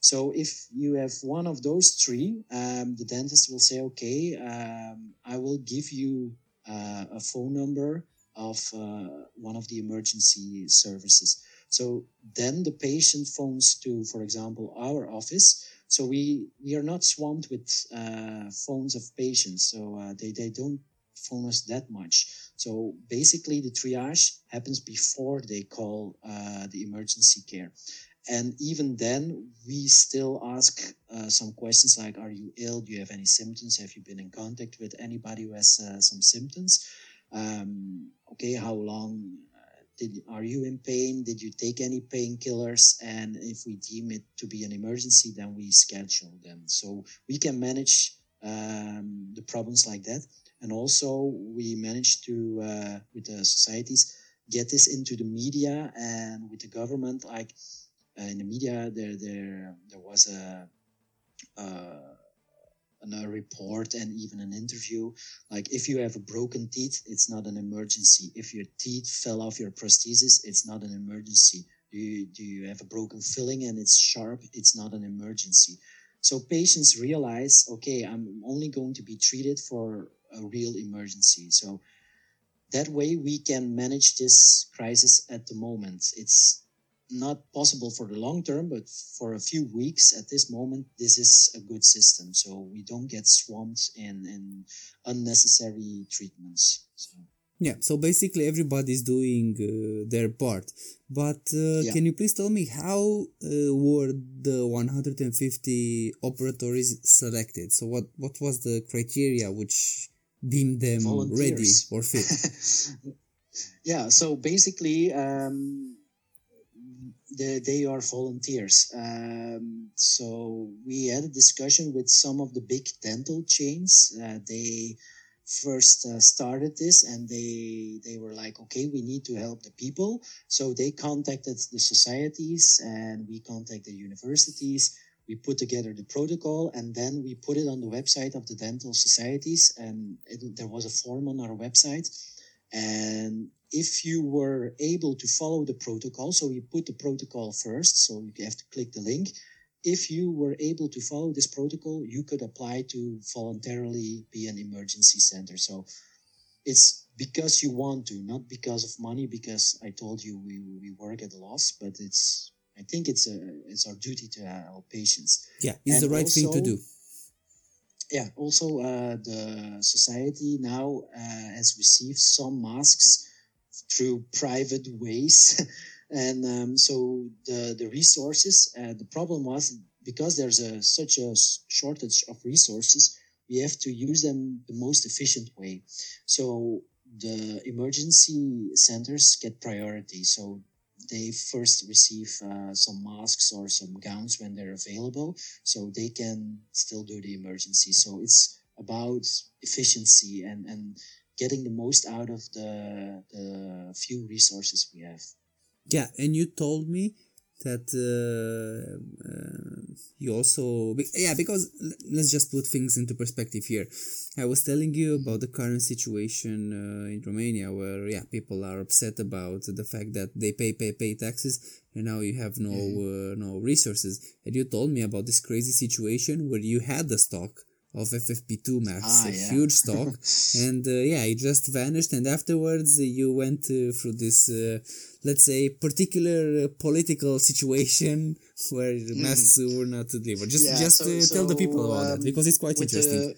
So if you have one of those three, um, the dentist will say, okay, um, I will give you uh, a phone number of uh, one of the emergency services. So then the patient phones to, for example, our office. So we we are not swamped with uh, phones of patients. So uh, they they don't phone us that much. So basically, the triage happens before they call uh, the emergency care. And even then, we still ask uh, some questions like Are you ill? Do you have any symptoms? Have you been in contact with anybody who has uh, some symptoms? Um, okay, how long did, are you in pain? Did you take any painkillers? And if we deem it to be an emergency, then we schedule them. So we can manage um, the problems like that. And also, we managed to, uh, with the societies, get this into the media and with the government. Like uh, in the media, there there there was a. Uh, a report and even an interview like if you have a broken teeth it's not an emergency. If your teeth fell off your prosthesis it's not an emergency. Do you, do you have a broken filling and it's sharp it's not an emergency. So patients realize okay i'm only going to be treated for a real emergency. So that way we can manage this crisis at the moment. It's not possible for the long term, but for a few weeks at this moment, this is a good system. So we don't get swamped in, in unnecessary treatments. So. Yeah, so basically everybody's doing uh, their part. But uh, Yeah. can you please tell me how uh, were the 150 operatories selected? So what what was the criteria which deemed them ready Volunteers. or fit? [laughs] yeah so basically um, they, they are volunteers. Um, so we had a discussion with some of the big dental chains. Uh, they first uh, started this and they they were like okay we need to help the people. So they contacted the societies and we contacted the universities. We put together the protocol and then we put it on the website of the dental societies and it, there was a form on our website and if you were able to follow the protocol, so we put the protocol first, so you have to click the link. If you were able to follow this protocol, you could apply to voluntarily be an emergency center. So it's because you want to, not because of money, because I told you we, we work at a loss, but it's, I think it's a, it's our duty to our patients yeah, it's the And right thing to do. yeah also uh, the society now uh, has received some masks through private ways. [laughs] And um, so the the resources uh, the problem was because there's a such a shortage of resources we have to use them the most efficient way. So the emergency centers get priority. So they first receive uh, some masks or some gowns when they're available so they can still do the emergency. So it's about efficiency and, and getting the most out of the, the few resources we have. Yeah, and you told me that uh, uh, you also yeah because let's just put things into perspective here. I was telling you about the current situation uh, in Romania where yeah people are upset about the fact that they pay pay pay taxes and now you have no uh, no resources and you told me about this crazy situation where you had the stock of FFP2 masks, Ah, a yeah. huge [laughs] stock, and uh, yeah, it just vanished. And afterwards, uh, you went uh, through this, uh, let's say, particular uh, political situation [laughs] where the masks were not delivered. Just. Yeah, just so- uh, tell the people so, about that um, because it's quite interesting. the-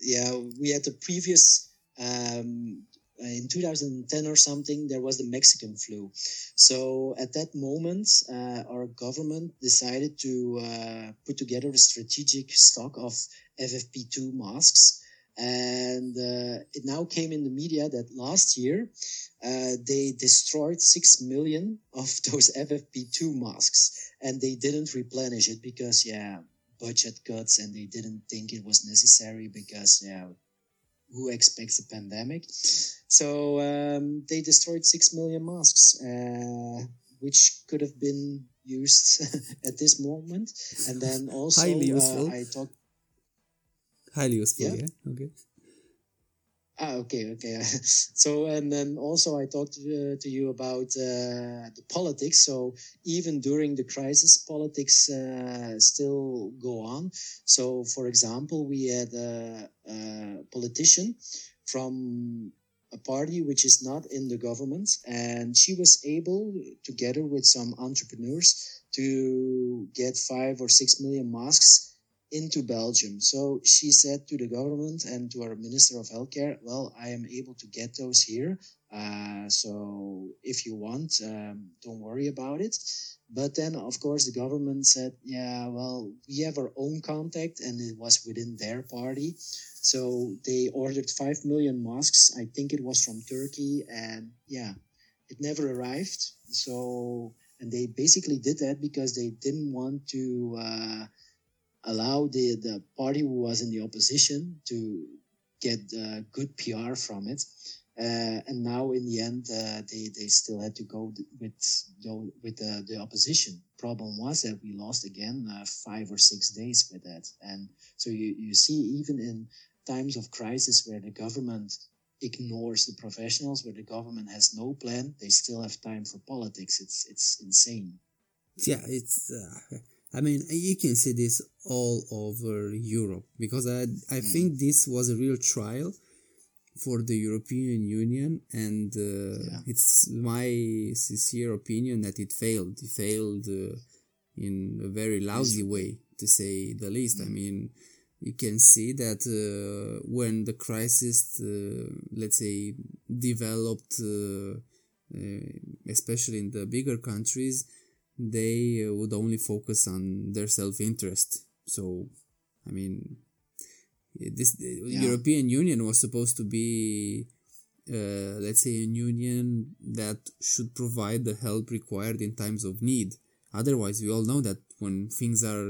yeah, we had the previous um, in 2010 or something. There was the Mexican flu, so at that moment, uh, our government decided to uh, put together a strategic stock of FFP2 masks. And uh, it now came in the media that last year uh, they destroyed six million of [laughs] those FFP2 masks, and they didn't replenish it because, yeah, budget cuts and they didn't think it was necessary because yeah who expects a pandemic so um, they destroyed 6 million masks uh, which could have been used [laughs] at this moment and then also Highly uh, useful. i talked Highly useful, yeah. yeah. Okay. Ah, okay, okay. [laughs] so, and then also I talked uh, to you about uh, the politics. So, even during the crisis, politics uh, still go on. So, for example, we had a, a politician from a party which is not in the government, and she was able, together with some entrepreneurs, to get five or six million masks into Belgium. So she said to the government and to our Minister of Healthcare, well, I am able to get those here. Uh, so if you want, um, don't worry about it. But then, of course, the government said, yeah, well, we have our own contact and it was within their party. So they ordered 5 million masks. I think it was from Turkey. And yeah, it never arrived. So, and they basically did that because they didn't want to, uh, allow the, the party who was in the opposition to get uh, good PR from it. Uh, and now in the end, uh, they, they still had to go with with the, the opposition. Problem was that we lost again uh, five or six days with that. And so you, you see, even in times of crisis where the government ignores the professionals, where the government has no plan, they still have time for politics. It's, it's insane. Yeah, it's. [laughs] I mean, you can see this all over Europe because I I think this was a real trial for the European Union, and uh, Yeah. it's my sincere opinion that it failed. It failed uh, in a very lousy way, to say the least. I mean, you can see that uh, when the crisis, uh, let's say, developed, uh, uh, especially in the bigger countries, they uh, would only focus on their self-interest. So, I mean, this Yeah. European Union was supposed to be, uh, let's say, a union that should provide the help required in times of need. Otherwise, we all know that when things are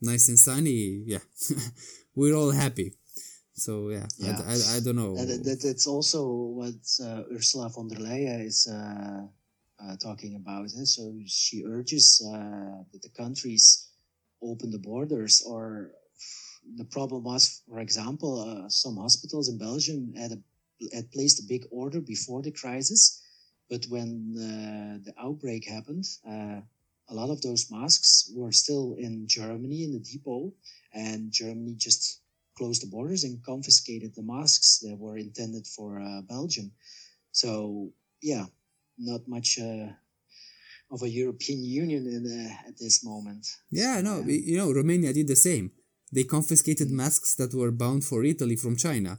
nice and sunny, yeah, [laughs] we're all happy. So yeah, I- I, I, don't know. That, that, that's also what uh, Ursula von der Leyen is uh, uh, talking about. eh? So she urges uh, that the countries open the borders. Or the problem was, for example, uh, some hospitals in Belgium had, a, had placed a big order before the crisis, but when uh, the outbreak happened, uh, a lot of those masks were still in Germany in the depot, and Germany just closed the borders and confiscated the masks that were intended for Belgium. So yeah, not much uh, of a European Union in, uh, at this moment. Yeah, no, Yeah. you know, Romania did the same. They confiscated masks that were bound for Italy from China.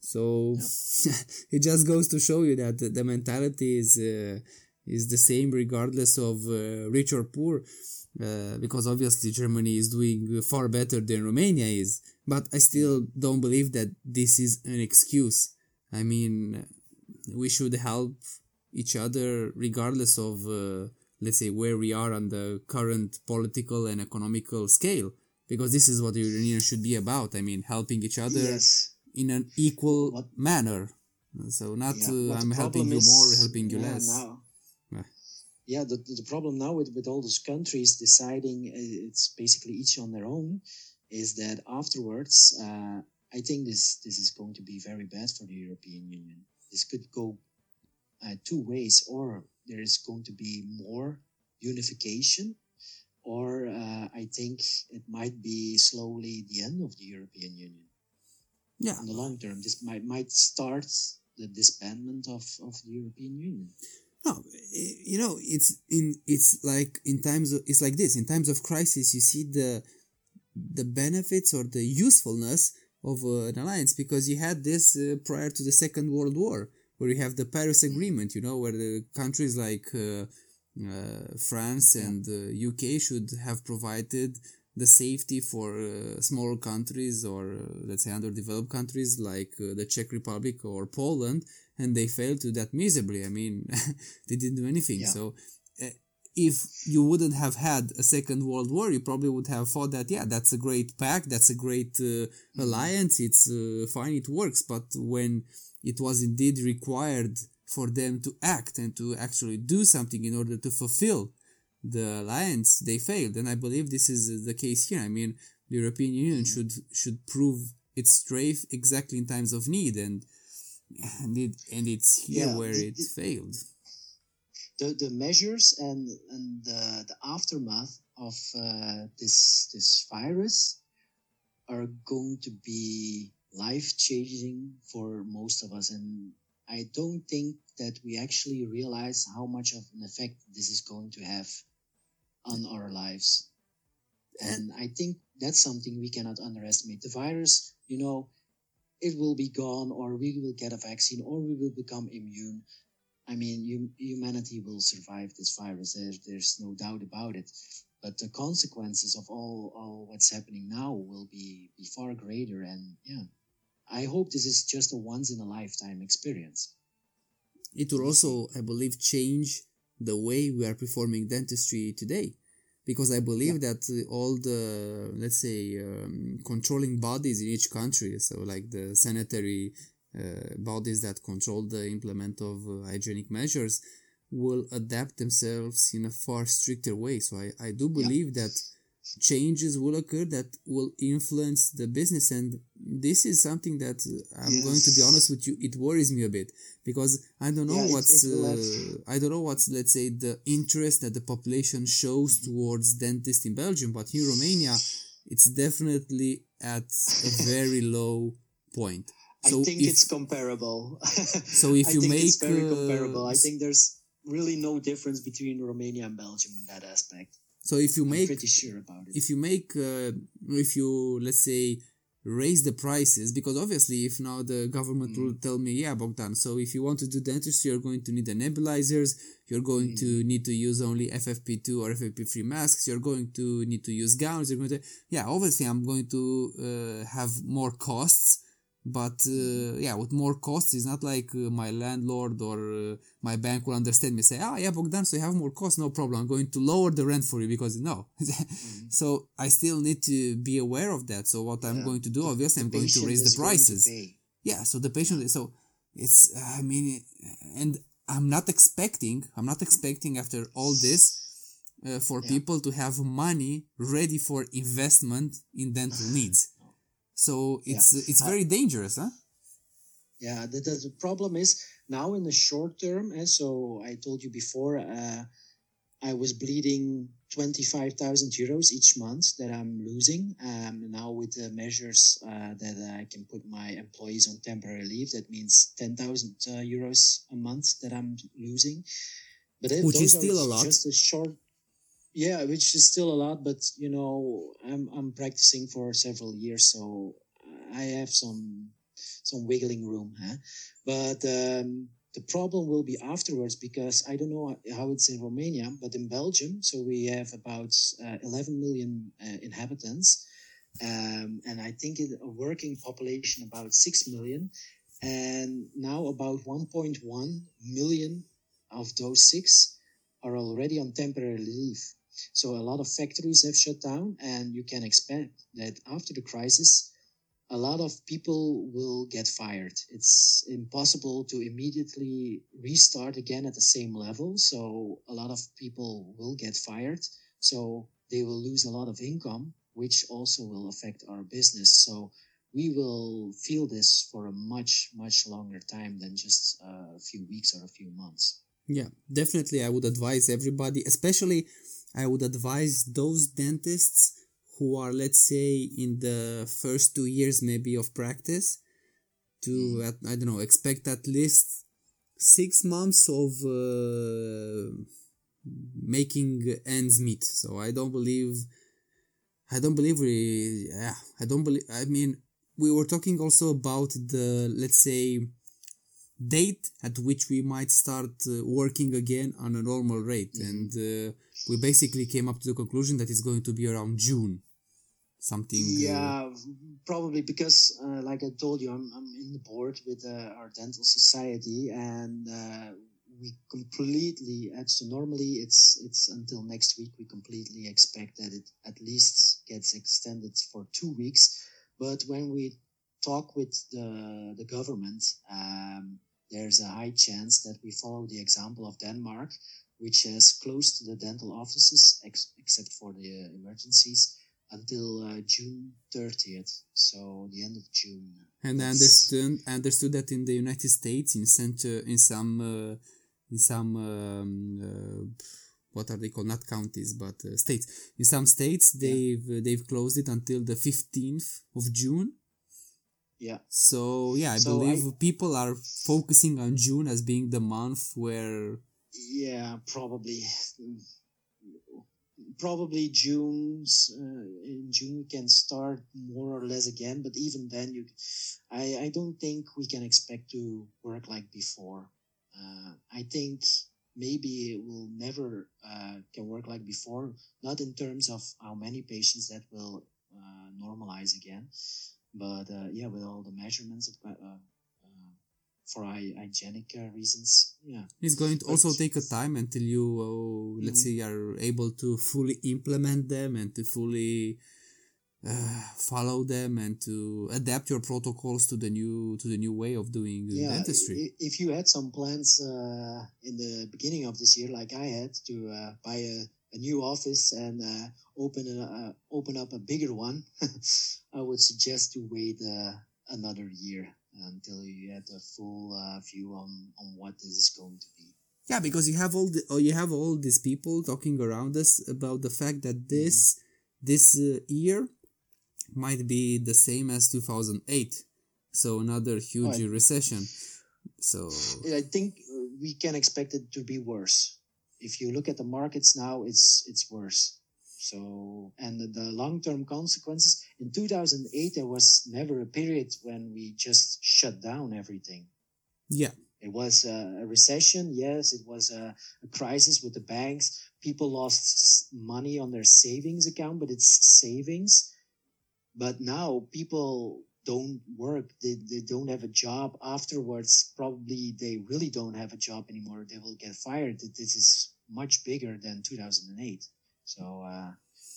So [laughs] it just goes to show you that the, the mentality is uh, is the same regardless of uh, rich or poor. Uh, because obviously Germany is doing far better than Romania is, but I still don't believe that this is an excuse. I mean, we should help each other regardless of uh, let's say where we are on the current political and economical scale because this is what the union should be about i mean helping each other Yes. in an equal What- manner so not Yeah, uh, i'm helping problem you is- more helping you yeah, less now- Yeah. yeah, the, the problem now with, with all those countries deciding uh, it's basically each on their own is that afterwards, uh, I think this this is going to be very bad for the European Union. This could go uh, two ways, or there is going to be more unification, or uh, I think it might be slowly the end of the European Union yeah in the long term. This might might start the disbandment of, of the European Union. no you know it's in it's like in times of it's like this in times of crisis you see the the benefits or the usefulness of uh, an alliance because you had this uh, prior to the second world war where you have the paris agreement you know where the countries like uh, uh, france and uh, uk should have provided the safety for uh, smaller countries or uh, let's say underdeveloped countries like uh, the czech republic or poland and they failed to that miserably. I mean [laughs] they didn't do anything. Yeah. so uh, if you wouldn't have had a second world war you probably would have thought that yeah that's a great pact that's a great uh, alliance it's uh, fine it works. But when it was indeed required for them to act and to actually do something in order to fulfill the alliance. They failed and i believe this is the case here. I mean the european union should should prove its strength exactly in times of need and and it and it's here Yeah, where it- it it- failed. The the measures and and the, the aftermath of uh, this this virus are going to be life changing for most of us and i don't think that we actually realize how much of an effect this is going to have on our lives and i think that's something we cannot underestimate the virus you know it will be gone or we will get a vaccine or we will become immune I mean, hum- humanity will survive this virus. There's, there's no doubt about it. But the consequences of all, all what's happening now will be, be far greater. And yeah, I hope this is just a once in a lifetime experience. it will also, I believe, change the way we are performing dentistry today. Because I believe that uh, all the, let's say, um, controlling bodies in each country, so like the sanitary uh, bodies that control the implement of uh, hygienic measures, will adapt themselves in a far stricter way. So I, I do believe that changes will occur that will influence the business and this is something that uh, i'm going to be honest with you it worries me a bit because i don't know Yeah, what's uh, i don't know what's let's say the interest that the population shows towards dentists in belgium but in romania it's definitely at a [laughs] very low point So I think if, it's comparable. [laughs] so if you I make it's very comparable. I think there's really no difference between Romania and Belgium in that aspect. So if you make, I'm pretty sure about it. If you make, uh, if you let's say raise the prices, because obviously if now the government mm. will tell me, yeah, Bogdan, so if you want to do dentistry, you're going to need the nebulizers, you're going mm. to need to use only FFP2 or FFP3 masks, you're going to need to use gowns, you're going to, yeah, obviously I'm going to uh, have more costs but uh, yeah with more costs it's not like uh, my landlord or uh, my bank will understand me say ah yeah bogdan so you have more costs no problem. I'm going to lower the rent for you because no. [laughs] Mm-hmm. so i still need to be aware of that. So what i'm going to do obviously i'm going to raise the prices. yeah so the patient so it's i mean and i'm not expecting i'm not expecting after all this uh, for yeah. people to have money ready for investment in dental [laughs] needs so it's yeah. it's very dangerous, huh? Yeah, the, the, problem is now in the short term. And eh, so I told you before, uh, I was bleeding twenty five thousand euros each month that I'm losing. Um, now with the measures uh, that I can put my employees on temporary leave, that means ten thousand uh, euros a month that I'm losing. But which is still a lot. Just a short yeah which is still a lot but you know i'm i'm practicing for several years so i have some some wiggling room huh? but um, the problem will be afterwards because i don't know how it's in romania but in belgium so we have about uh, 11 million uh, inhabitants um, and i think it, a working population about 6 million and now about 1.1 million of those six are already on temporary leave so a lot of factories have shut down, and you can expect that after the crisis, a lot of people will get fired. It's impossible to immediately restart again at the same level. So a lot of people will get fired. So they will lose a lot of income, which also will affect our business. So we will feel this for a much, much longer time than just a few weeks or a few months. Yeah, definitely. I would advise everybody, especially I would advise those dentists who are, let's say, in the first two years maybe of practice to, mm. I don't know, expect at least six months of uh, making ends meet. So I don't believe, I don't believe we, yeah, I don't believe, I mean, we were talking also about the, let's say, date at which we might start uh, working again on a normal rate mm-hmm. and uh, we basically came up to the conclusion that it's going to be around june something uh, yeah probably because uh, like i told you i'm, I'm in the board with uh, our dental society and we completely so normally it's it's until next week we completely expect that it at least gets extended for two weeks but when we talk with the the government um, there's a high chance that we follow the example of Denmark, which has closed the dental offices ex- except for the emergencies until uh, June 30th, so the end of June. And I understood understood that in the United States, in center, in some uh, in some um, uh, what are they called? Not counties, but uh, states. In some states, they've yeah. they've closed it until the 15th of June yeah. So yeah, I so believe I, people are focusing on June as being the month where. Yeah, probably. Probably June's uh, in June we can start more or less again, but even then, you, I I don't think we can expect to work like before. Uh, I think maybe it will never uh, can work like before. Not in terms of how many patients that will uh, normalize again, but uh, yeah, with all the measurements uh, uh, for hygienic reasons, yeah. It's going to but, also take a time until you, let's mm-hmm. say, are able to fully implement them and to fully uh, follow them and to adapt your protocols to the new to the new way of doing yeah, dentistry. If you had some plans uh, in the beginning of this year, like I had, to uh, buy a a new office and uh, open a, uh, open up a bigger one, [laughs] I would suggest to wait uh, another year until you get a full uh, view on, on what this is going to be. Yeah, because you have all the you have all these people talking around us about the fact that this mm-hmm. this uh, year might be the same as 2008 So another huge Right. recession. So I think we can expect it to be worse. If you look at the markets now, it's it's worse. So and the, the long term consequences in 2008 there was never a period when we just shut down everything. yeah, It was a, recession, yes. It was a, a crisis with the banks. People lost money on their savings account, but it's savings. But now people don't work. They, they don't have a job afterwards. Probably they really don't have a job anymore. They will get fired. This is much bigger than 2008. So uh,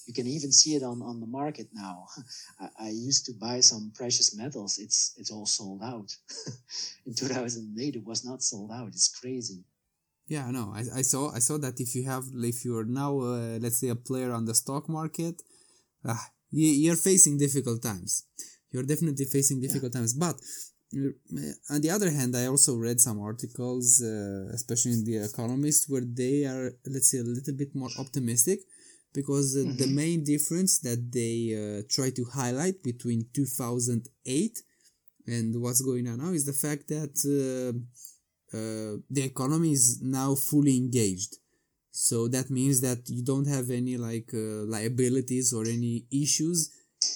you can even see it on, on the market now. [laughs] I, I used to buy some precious metals. It's it's all sold out. [laughs] In 2008, it was not sold out. It's crazy. yeah, no, I, I saw I saw that if you have if you are now uh, let's say a player on the stock market, ah, you, you're facing difficult times. You're definitely facing difficult times, but. Uh, On the other hand, I also read some articles, uh, especially in the Economist, where they are, let's say, a little bit more optimistic, because uh, the main difference that they uh, try to highlight between 2008 and what's going on now is the fact that uh, uh, the economy is now fully engaged. So that means that you don't have any like uh, liabilities or any issues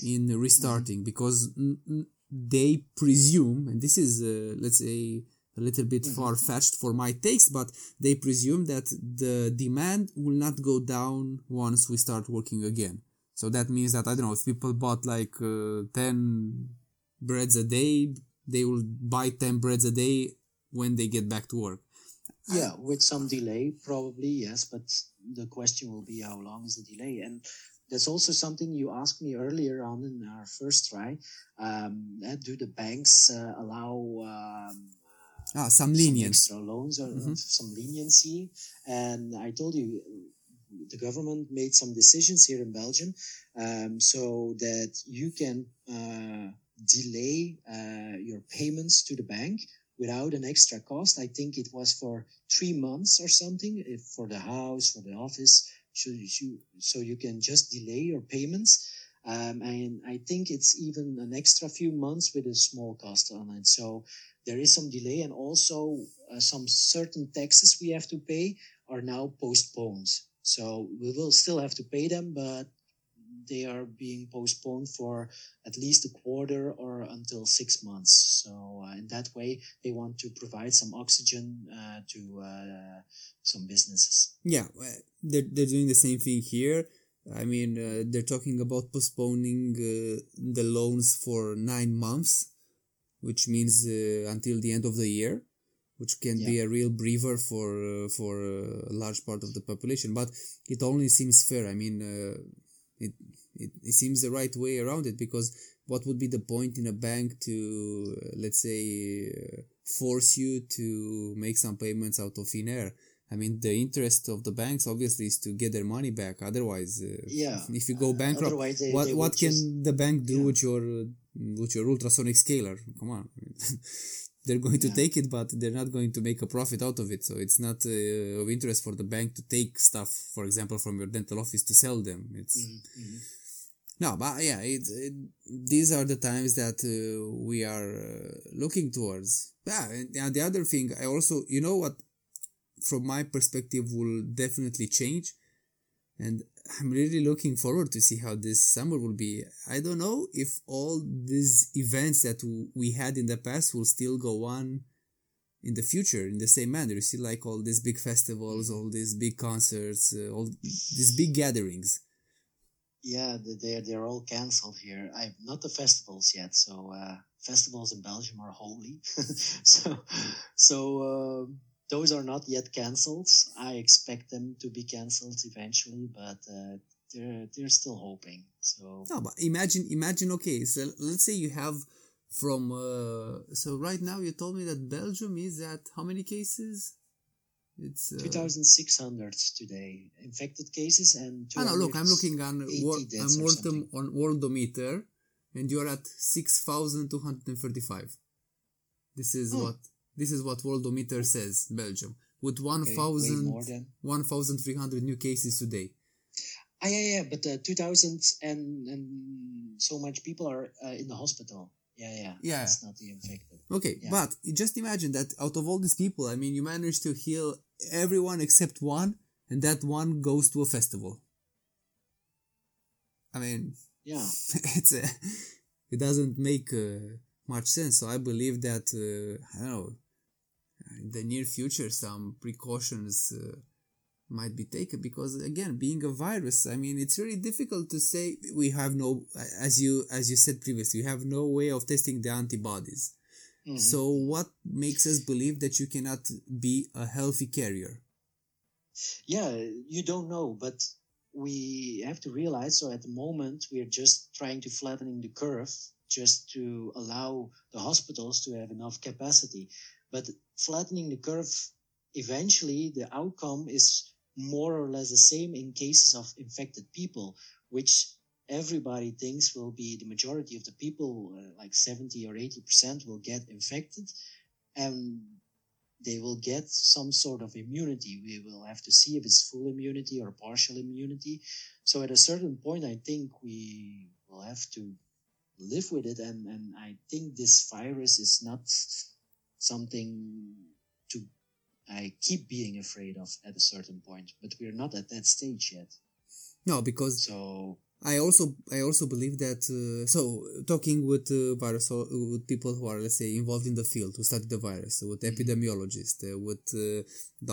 in restarting because mm, mm, they presume, and this is uh, let's say a little bit far fetched for my taste, but they presume that the demand will not go down once we start working again. So that means that I don't know if people bought like uh, ten breads a day, they will buy ten breads a day when they get back to work. Yeah, with some delay, probably yes. But the question will be how long is the delay? And that's also something you asked me earlier on in our first try. Um, uh, do the banks uh, allow um, Ah, some some lenience. extra loans or or some leniency. And I told you the government made some decisions here in Belgium um, so that you can uh, delay uh, your payments to the bank without an extra cost. I think it was for three months or something if for the house, for the office. So you, so you can just delay your payments. Um, and I think it's even an extra few months with a small cost on it. So there is some delay and also uh, some certain taxes we have to pay are now postponed. So we will still have to pay them, but they are being postponed for at least a quarter or until six months. So uh, in that way, they want to provide some oxygen uh, to uh, some businesses. Yeah, they're, they're doing the same thing here. I mean, uh, they're talking about postponing uh, the loans for nine months, which means uh, until the end of the year, which can be a real breather for uh, for a large part of the population. But it only seems fair. I mean, uh, it, it it seems the right way around it because what would be the point in a bank to uh, let's say uh, force you to make some payments out of thin air? I mean, the interest of the banks obviously is to get their money back. Otherwise, uh, Yeah. if you go bankrupt, otherwise they- what they what can just- the bank do yeah. with your uh, with your ultrasonic scaler? Come on, [laughs] [laughs] they're going to Yeah. take it, but they're not going to make a profit out of it. So it's not uh, of interest for the bank to take stuff, for example, from your dental office to sell them. It's Mm-hmm. no, but yeah, it, it, these are the times that uh, we are uh, looking towards. Yeah, and, and the other thing, I also, you know what, from my perspective, will definitely change, and I'm really looking forward to see how this summer will be. I don't know if all these events that we had in the past will still go on in the future in the same manner. You see, like all these big festivals, all these big concerts, uh, all these big gatherings. Yeah, they're they're all cancelled here. I'm not the festivals yet. So uh, festivals in Belgium are holy. [laughs] so so um those are not yet cancelled. I expect them to be cancelled eventually, but uh, they're they're still hoping. So No, but imagine, imagine. Okay, so let's say you have from. Uh, so right now you told me that Belgium is at how many cases? It's. Uh, 2,600 today infected cases and. Ah, no, look, I'm looking on 280 wor- I'm or working on Worldometer, and you're at six thousand two hundred thirty-five. This is Oh. what this is what Worldometer says. Belgium with one Okay, way thousand more than- one thousand three hundred new cases today. Ah, yeah, yeah, but uh, 2,000 and, and so much people are uh, in the hospital. Yeah, yeah. Yeah. It's not the infected. Okay, Yeah. but just imagine that out of all these people, I mean, you managed to heal everyone except one, and that one goes to a festival. I mean, Yeah. [laughs] it's a, it doesn't make uh, much sense. So I believe that uh, I don't know in the near future some precautions uh, might be taken because again being a virus i mean it's really difficult to say we have no as you as you said previously we have no way of testing the antibodies Mhm. so what makes us believe that you cannot be a healthy carrier yeah, you don't know, but we have to realize. So at the moment, we are just trying to flattening the curve, just to allow the hospitals to have enough capacity. But flattening the curve, eventually, the outcome is more or less the same in cases of infected people, which everybody thinks will be the majority of the people, uh, like 70 or 80 percent, will get infected, and they will get some sort of immunity. We will have to see if it's full immunity or partial immunity. So at a certain point, I think we will have to live with it. And, and I think this virus is not something to I keep being afraid of at a certain point, but we're not at that stage yet. no because So I also I also believe that uh, so talking with uh, virus with people who are let's say involved in the field who study the virus with epidemiologists uh, with uh,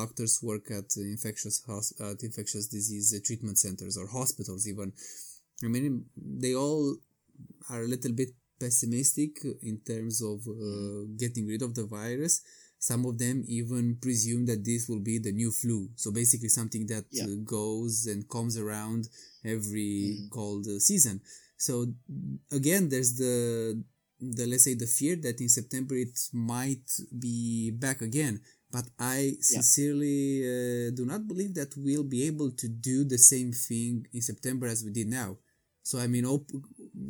doctors who work at infectious at infectious disease uh, treatment centers or hospitals even I mean they all are a little bit pessimistic in terms of uh, getting rid of the virus. Some of them even presume that this will be the new flu. So basically something that Yeah. uh, goes and comes around every Mhm. cold uh, season. So again there's the the let's say the fear that in september it might be back again. But i sincerely uh, do not believe that we'll be able to do the same thing in september as we did now so i mean op-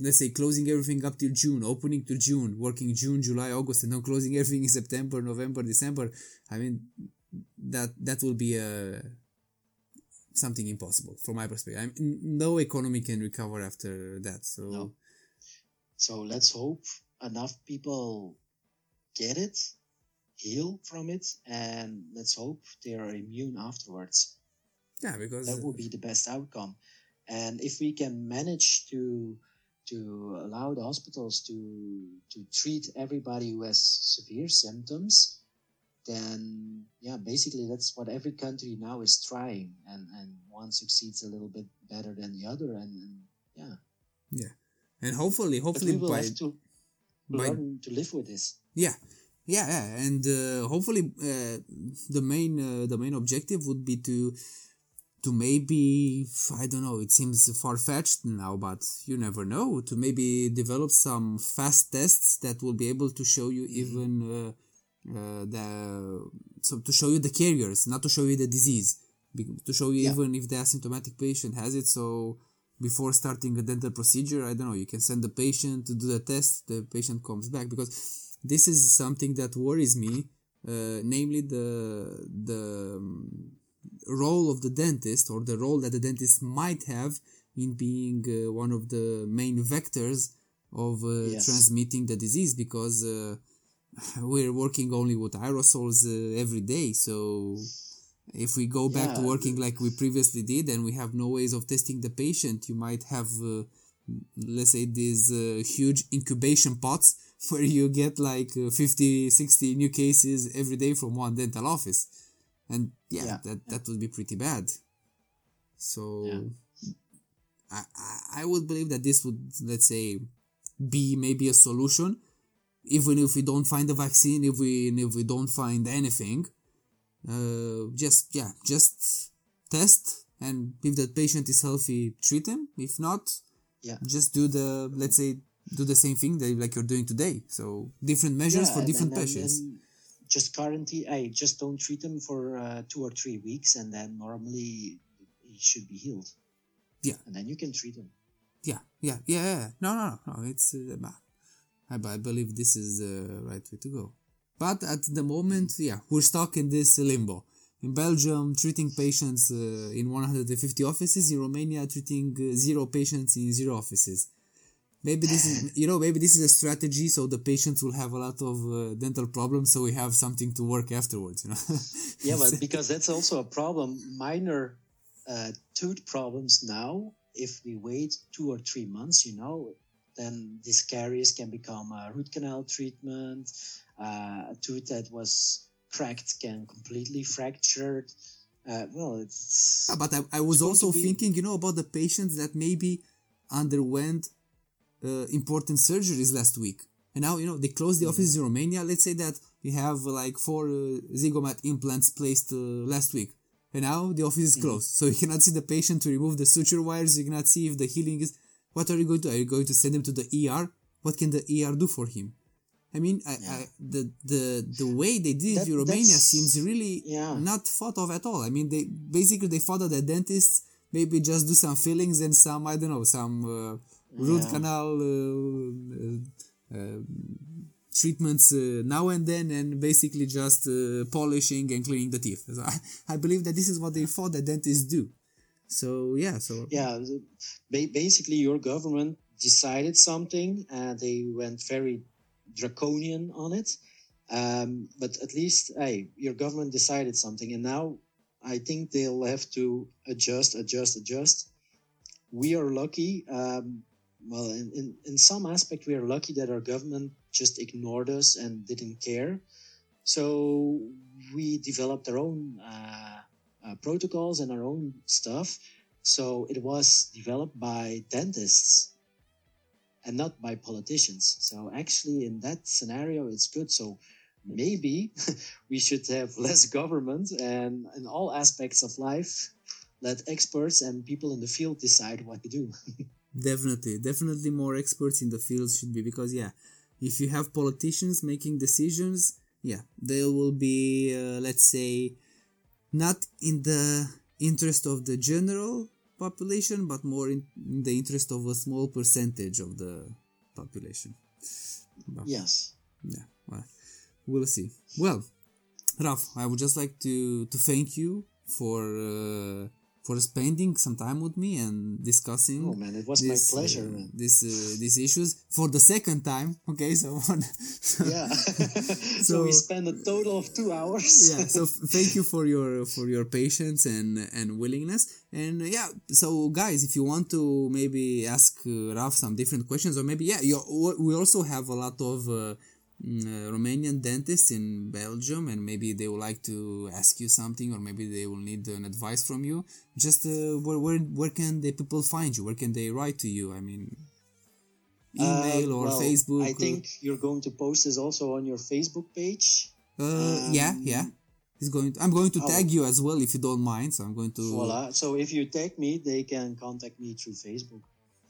let's say closing everything up till june opening to june working june july august and then closing [laughs] everything in september november december i mean that that will be a something impossible from my perspective. I mean, no economy can recover after that. So No. So let's hope enough people get it, heal from it, and let's hope they are immune afterwards. yeah, because That would be uh, the best outcome. And if we can manage to to allow the hospitals to to treat everybody who has severe symptoms, then yeah, basically that's what every country now is trying, and and one succeeds a little bit better than the other, and, and yeah, and hopefully, but hopefully we will by have to by learn to live with this. yeah, yeah, yeah, and uh, hopefully uh, the main uh, the main objective would be to to maybe I don't know. It seems far fetched now, but you never know. To maybe develop some fast tests that will be able to show you even uh, uh, the so to show you the carriers, not to show you the disease, to show you Yeah. even if the asymptomatic patient has it. So before starting a dental procedure, I don't know. You can send the patient to do the test. The patient comes back because this is something that worries me, uh, namely the the um, role of the dentist or the role that the dentist might have in being uh, one of the main vectors of uh, Yes. transmitting the disease because uh, [laughs] we're working only with aerosols uh, every day so if we go back to Yeah. working like we previously did and we have no ways of testing the patient you might have uh, let's say these uh, huge incubation pots [laughs] where you get like uh, 50 60 new cases every day from one dental office and yeah, Yeah. that that would be pretty bad so Yeah. I, I I would believe that this would let's say be maybe a solution even if we don't find a vaccine if we if we don't find anything uh, just yeah just test and if that patient is healthy treat him if not Yeah. just do the let's say do the same thing that like you're doing today so different measures Yeah, for different and- and- patients and just quarantine. I just don't treat them for uh, two or three weeks, and then normally he should be healed. Yeah. and then you can treat him. yeah yeah yeah, yeah. no no no no it's uh, I, I believe this is the right way to go but at the moment yeah we're stuck in this limbo in belgium treating patients uh, in 150 offices in romania treating uh, zero patients in zero offices maybe this is you know maybe this is a strategy so the patients will have a lot of uh, dental problems so we have something to work afterwards you know? [laughs] Yeah but because that's also a problem minor uh, tooth problems now if we wait two or three months you know then this caries can become a root canal treatment uh, a tooth that was cracked can completely fractured. Uh, well it's yeah, but i, I was also thinking you know about the patients that maybe underwent uh, important surgeries last week. And now, you know, they closed the mm. offices in Romania. Let's say that we have uh, like four uh, Zygomat implants placed uh, last week. And now the office is mm. closed. So you cannot see the patient to remove the suture wires. You cannot see if the healing is. What are you going to do? Are you going to send him to the ER? What can the ER do for him? I mean, I, yeah. I, the the the way they did that, it in Romania seems really yeah. not thought of at all. I mean, they basically they thought that the dentists maybe just do some fillings and some I don't know some uh, root yeah. canal uh, uh, treatments uh, now and then and basically just polishing and cleaning the teeth. So I, [laughs] I believe that this is what they thought that dentists do. So yeah, so yeah, basically your government decided something and they went very draconian on it. Um, but at least, hey, your government decided something, and now I think they'll have to adjust, adjust, adjust. We are lucky. Um, well, in, in, in some aspect, we are lucky that our government just ignored us and didn't care. So we developed our own uh, uh, protocols and our own stuff. So it was developed by dentists and not by politicians. So actually, in that scenario, it's good. So maybe [laughs] we should have less government and in all aspects of life, let experts and people in the field decide what to do. [laughs] definitely definitely more experts in the field should be because yeah if you have politicians making decisions yeah they will be uh, let's say not in the interest of the general population but more in, in the interest of a small percentage of the population. But, yes. yeah well we'll see. Well raf i would just like to to thank you for uh, for spending some time with me and discussing. Oh man, it was this, my pleasure, uh, man. This uh, these issues for the second time. [laughs] Okay, so [laughs] yeah, so, [laughs] so, we spent a total of two hours. yeah, so thank you for your for your patience and and willingness. And uh, yeah, so guys, if you want to maybe ask uh, Raf some different questions, or maybe yeah, you, we also have a lot of Romanian dentists in Belgium and maybe they would like to ask you something or maybe they will need an advice from you. Just uh, where, where where can the people find you? Where can they write to you? I mean email uh, or well, Facebook I think you're going to post this also on your Facebook page. Uh, um, yeah. Yeah He's going to, I'm going to oh. tag you as well if you don't mind so I'm going to voila. So if you tag me they can contact me through Facebook.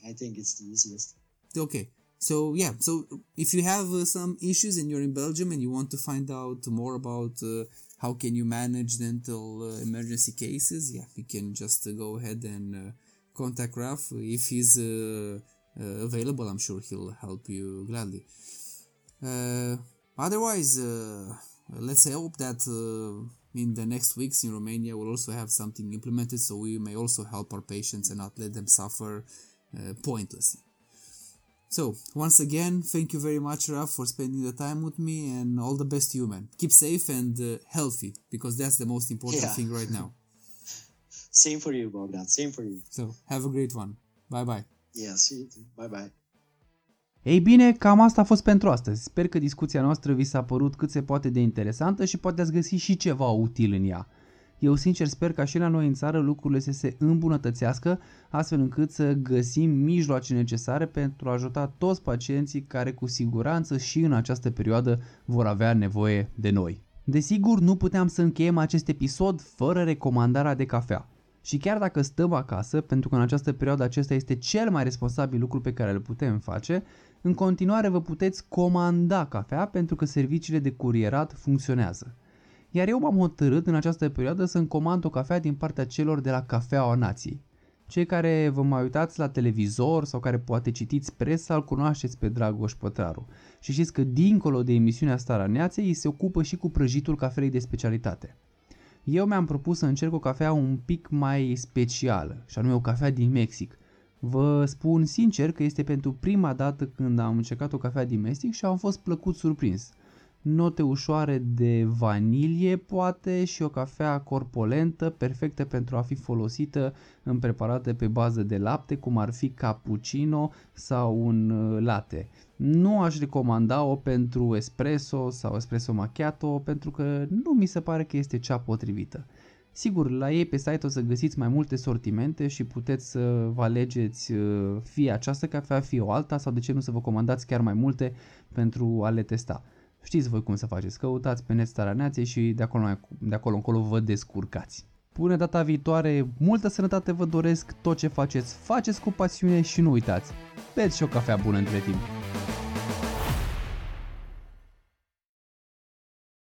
I think it's the easiest. Okay so yeah so if you have uh, some issues and you're in belgium and you want to find out more about uh, how can you manage dental uh, emergency cases yeah you can just uh, go ahead and uh, contact raf if he's uh, available i'm sure he'll help you gladly. Otherwise let's say hope that in the next weeks in romania we'll also have something implemented so we may also help our patients and not let them suffer pointlessly so, once again, thank you very much, Raf, for spending the time with me and all the best to you, man. Keep safe and uh, healthy because that's the most important yeah. thing right now. [laughs] Same for you, Bogdan. Same for you. So, have a great one. Bye bye. Yes, bye bye. Ei bine, cam asta a fost pentru astăzi. Sper că discuția noastră vi s-a părut cât se poate de interesantă și poate ați găsi și ceva util în ea. Eu sincer sper ca și la noi în țară lucrurile să se îmbunătățească astfel încât să găsim mijloace necesare pentru a ajuta toți pacienții care cu siguranță și în această perioadă vor avea nevoie de noi. Desigur, nu puteam să încheiem acest episod fără recomandarea de cafea. Și chiar dacă stăm acasă, pentru că în această perioadă acesta este cel mai responsabil lucru pe care îl putem face, în continuare vă puteți comanda cafea pentru că serviciile de curierat funcționează. Iar eu m-am hotărât în această perioadă să-mi comand o cafea din partea celor de la Cafeaua Nației. Cei care vă mai uitați la televizor sau care poate citiți presa îl cunoașteți pe Dragoș Pătraru. Și știți că dincolo de emisiunea Starea Neaței, îi se ocupă și cu prăjitul cafelei de specialitate. Eu mi-am propus să încerc o cafea un pic mai specială, și anume o cafea din Mexic, Vă spun sincer că este pentru prima dată când am încercat o cafea din Mestic și am fost plăcut surprins. Note ușoare de vanilie, poate, și o cafea corpolentă, perfectă pentru a fi folosită în preparate pe bază de lapte, cum ar fi cappuccino sau un uh, latte. Nu aș recomanda-o pentru espresso sau espresso macchiato pentru că nu mi se pare că este cea potrivită. Sigur, la ei pe site o să găsiți mai multe sortimente și puteți să vă alegeți uh, fie această cafea, fie o alta sau de ce nu să vă comandați chiar mai multe pentru a le testa. Știți voi cum să faceți, căutați pe net starea neaței și de acolo, de acolo încolo vă descurcați. Până data viitoare, multă sănătate vă doresc, tot ce faceți, faceți cu pasiune și nu uitați, beți și o cafea bună între timp.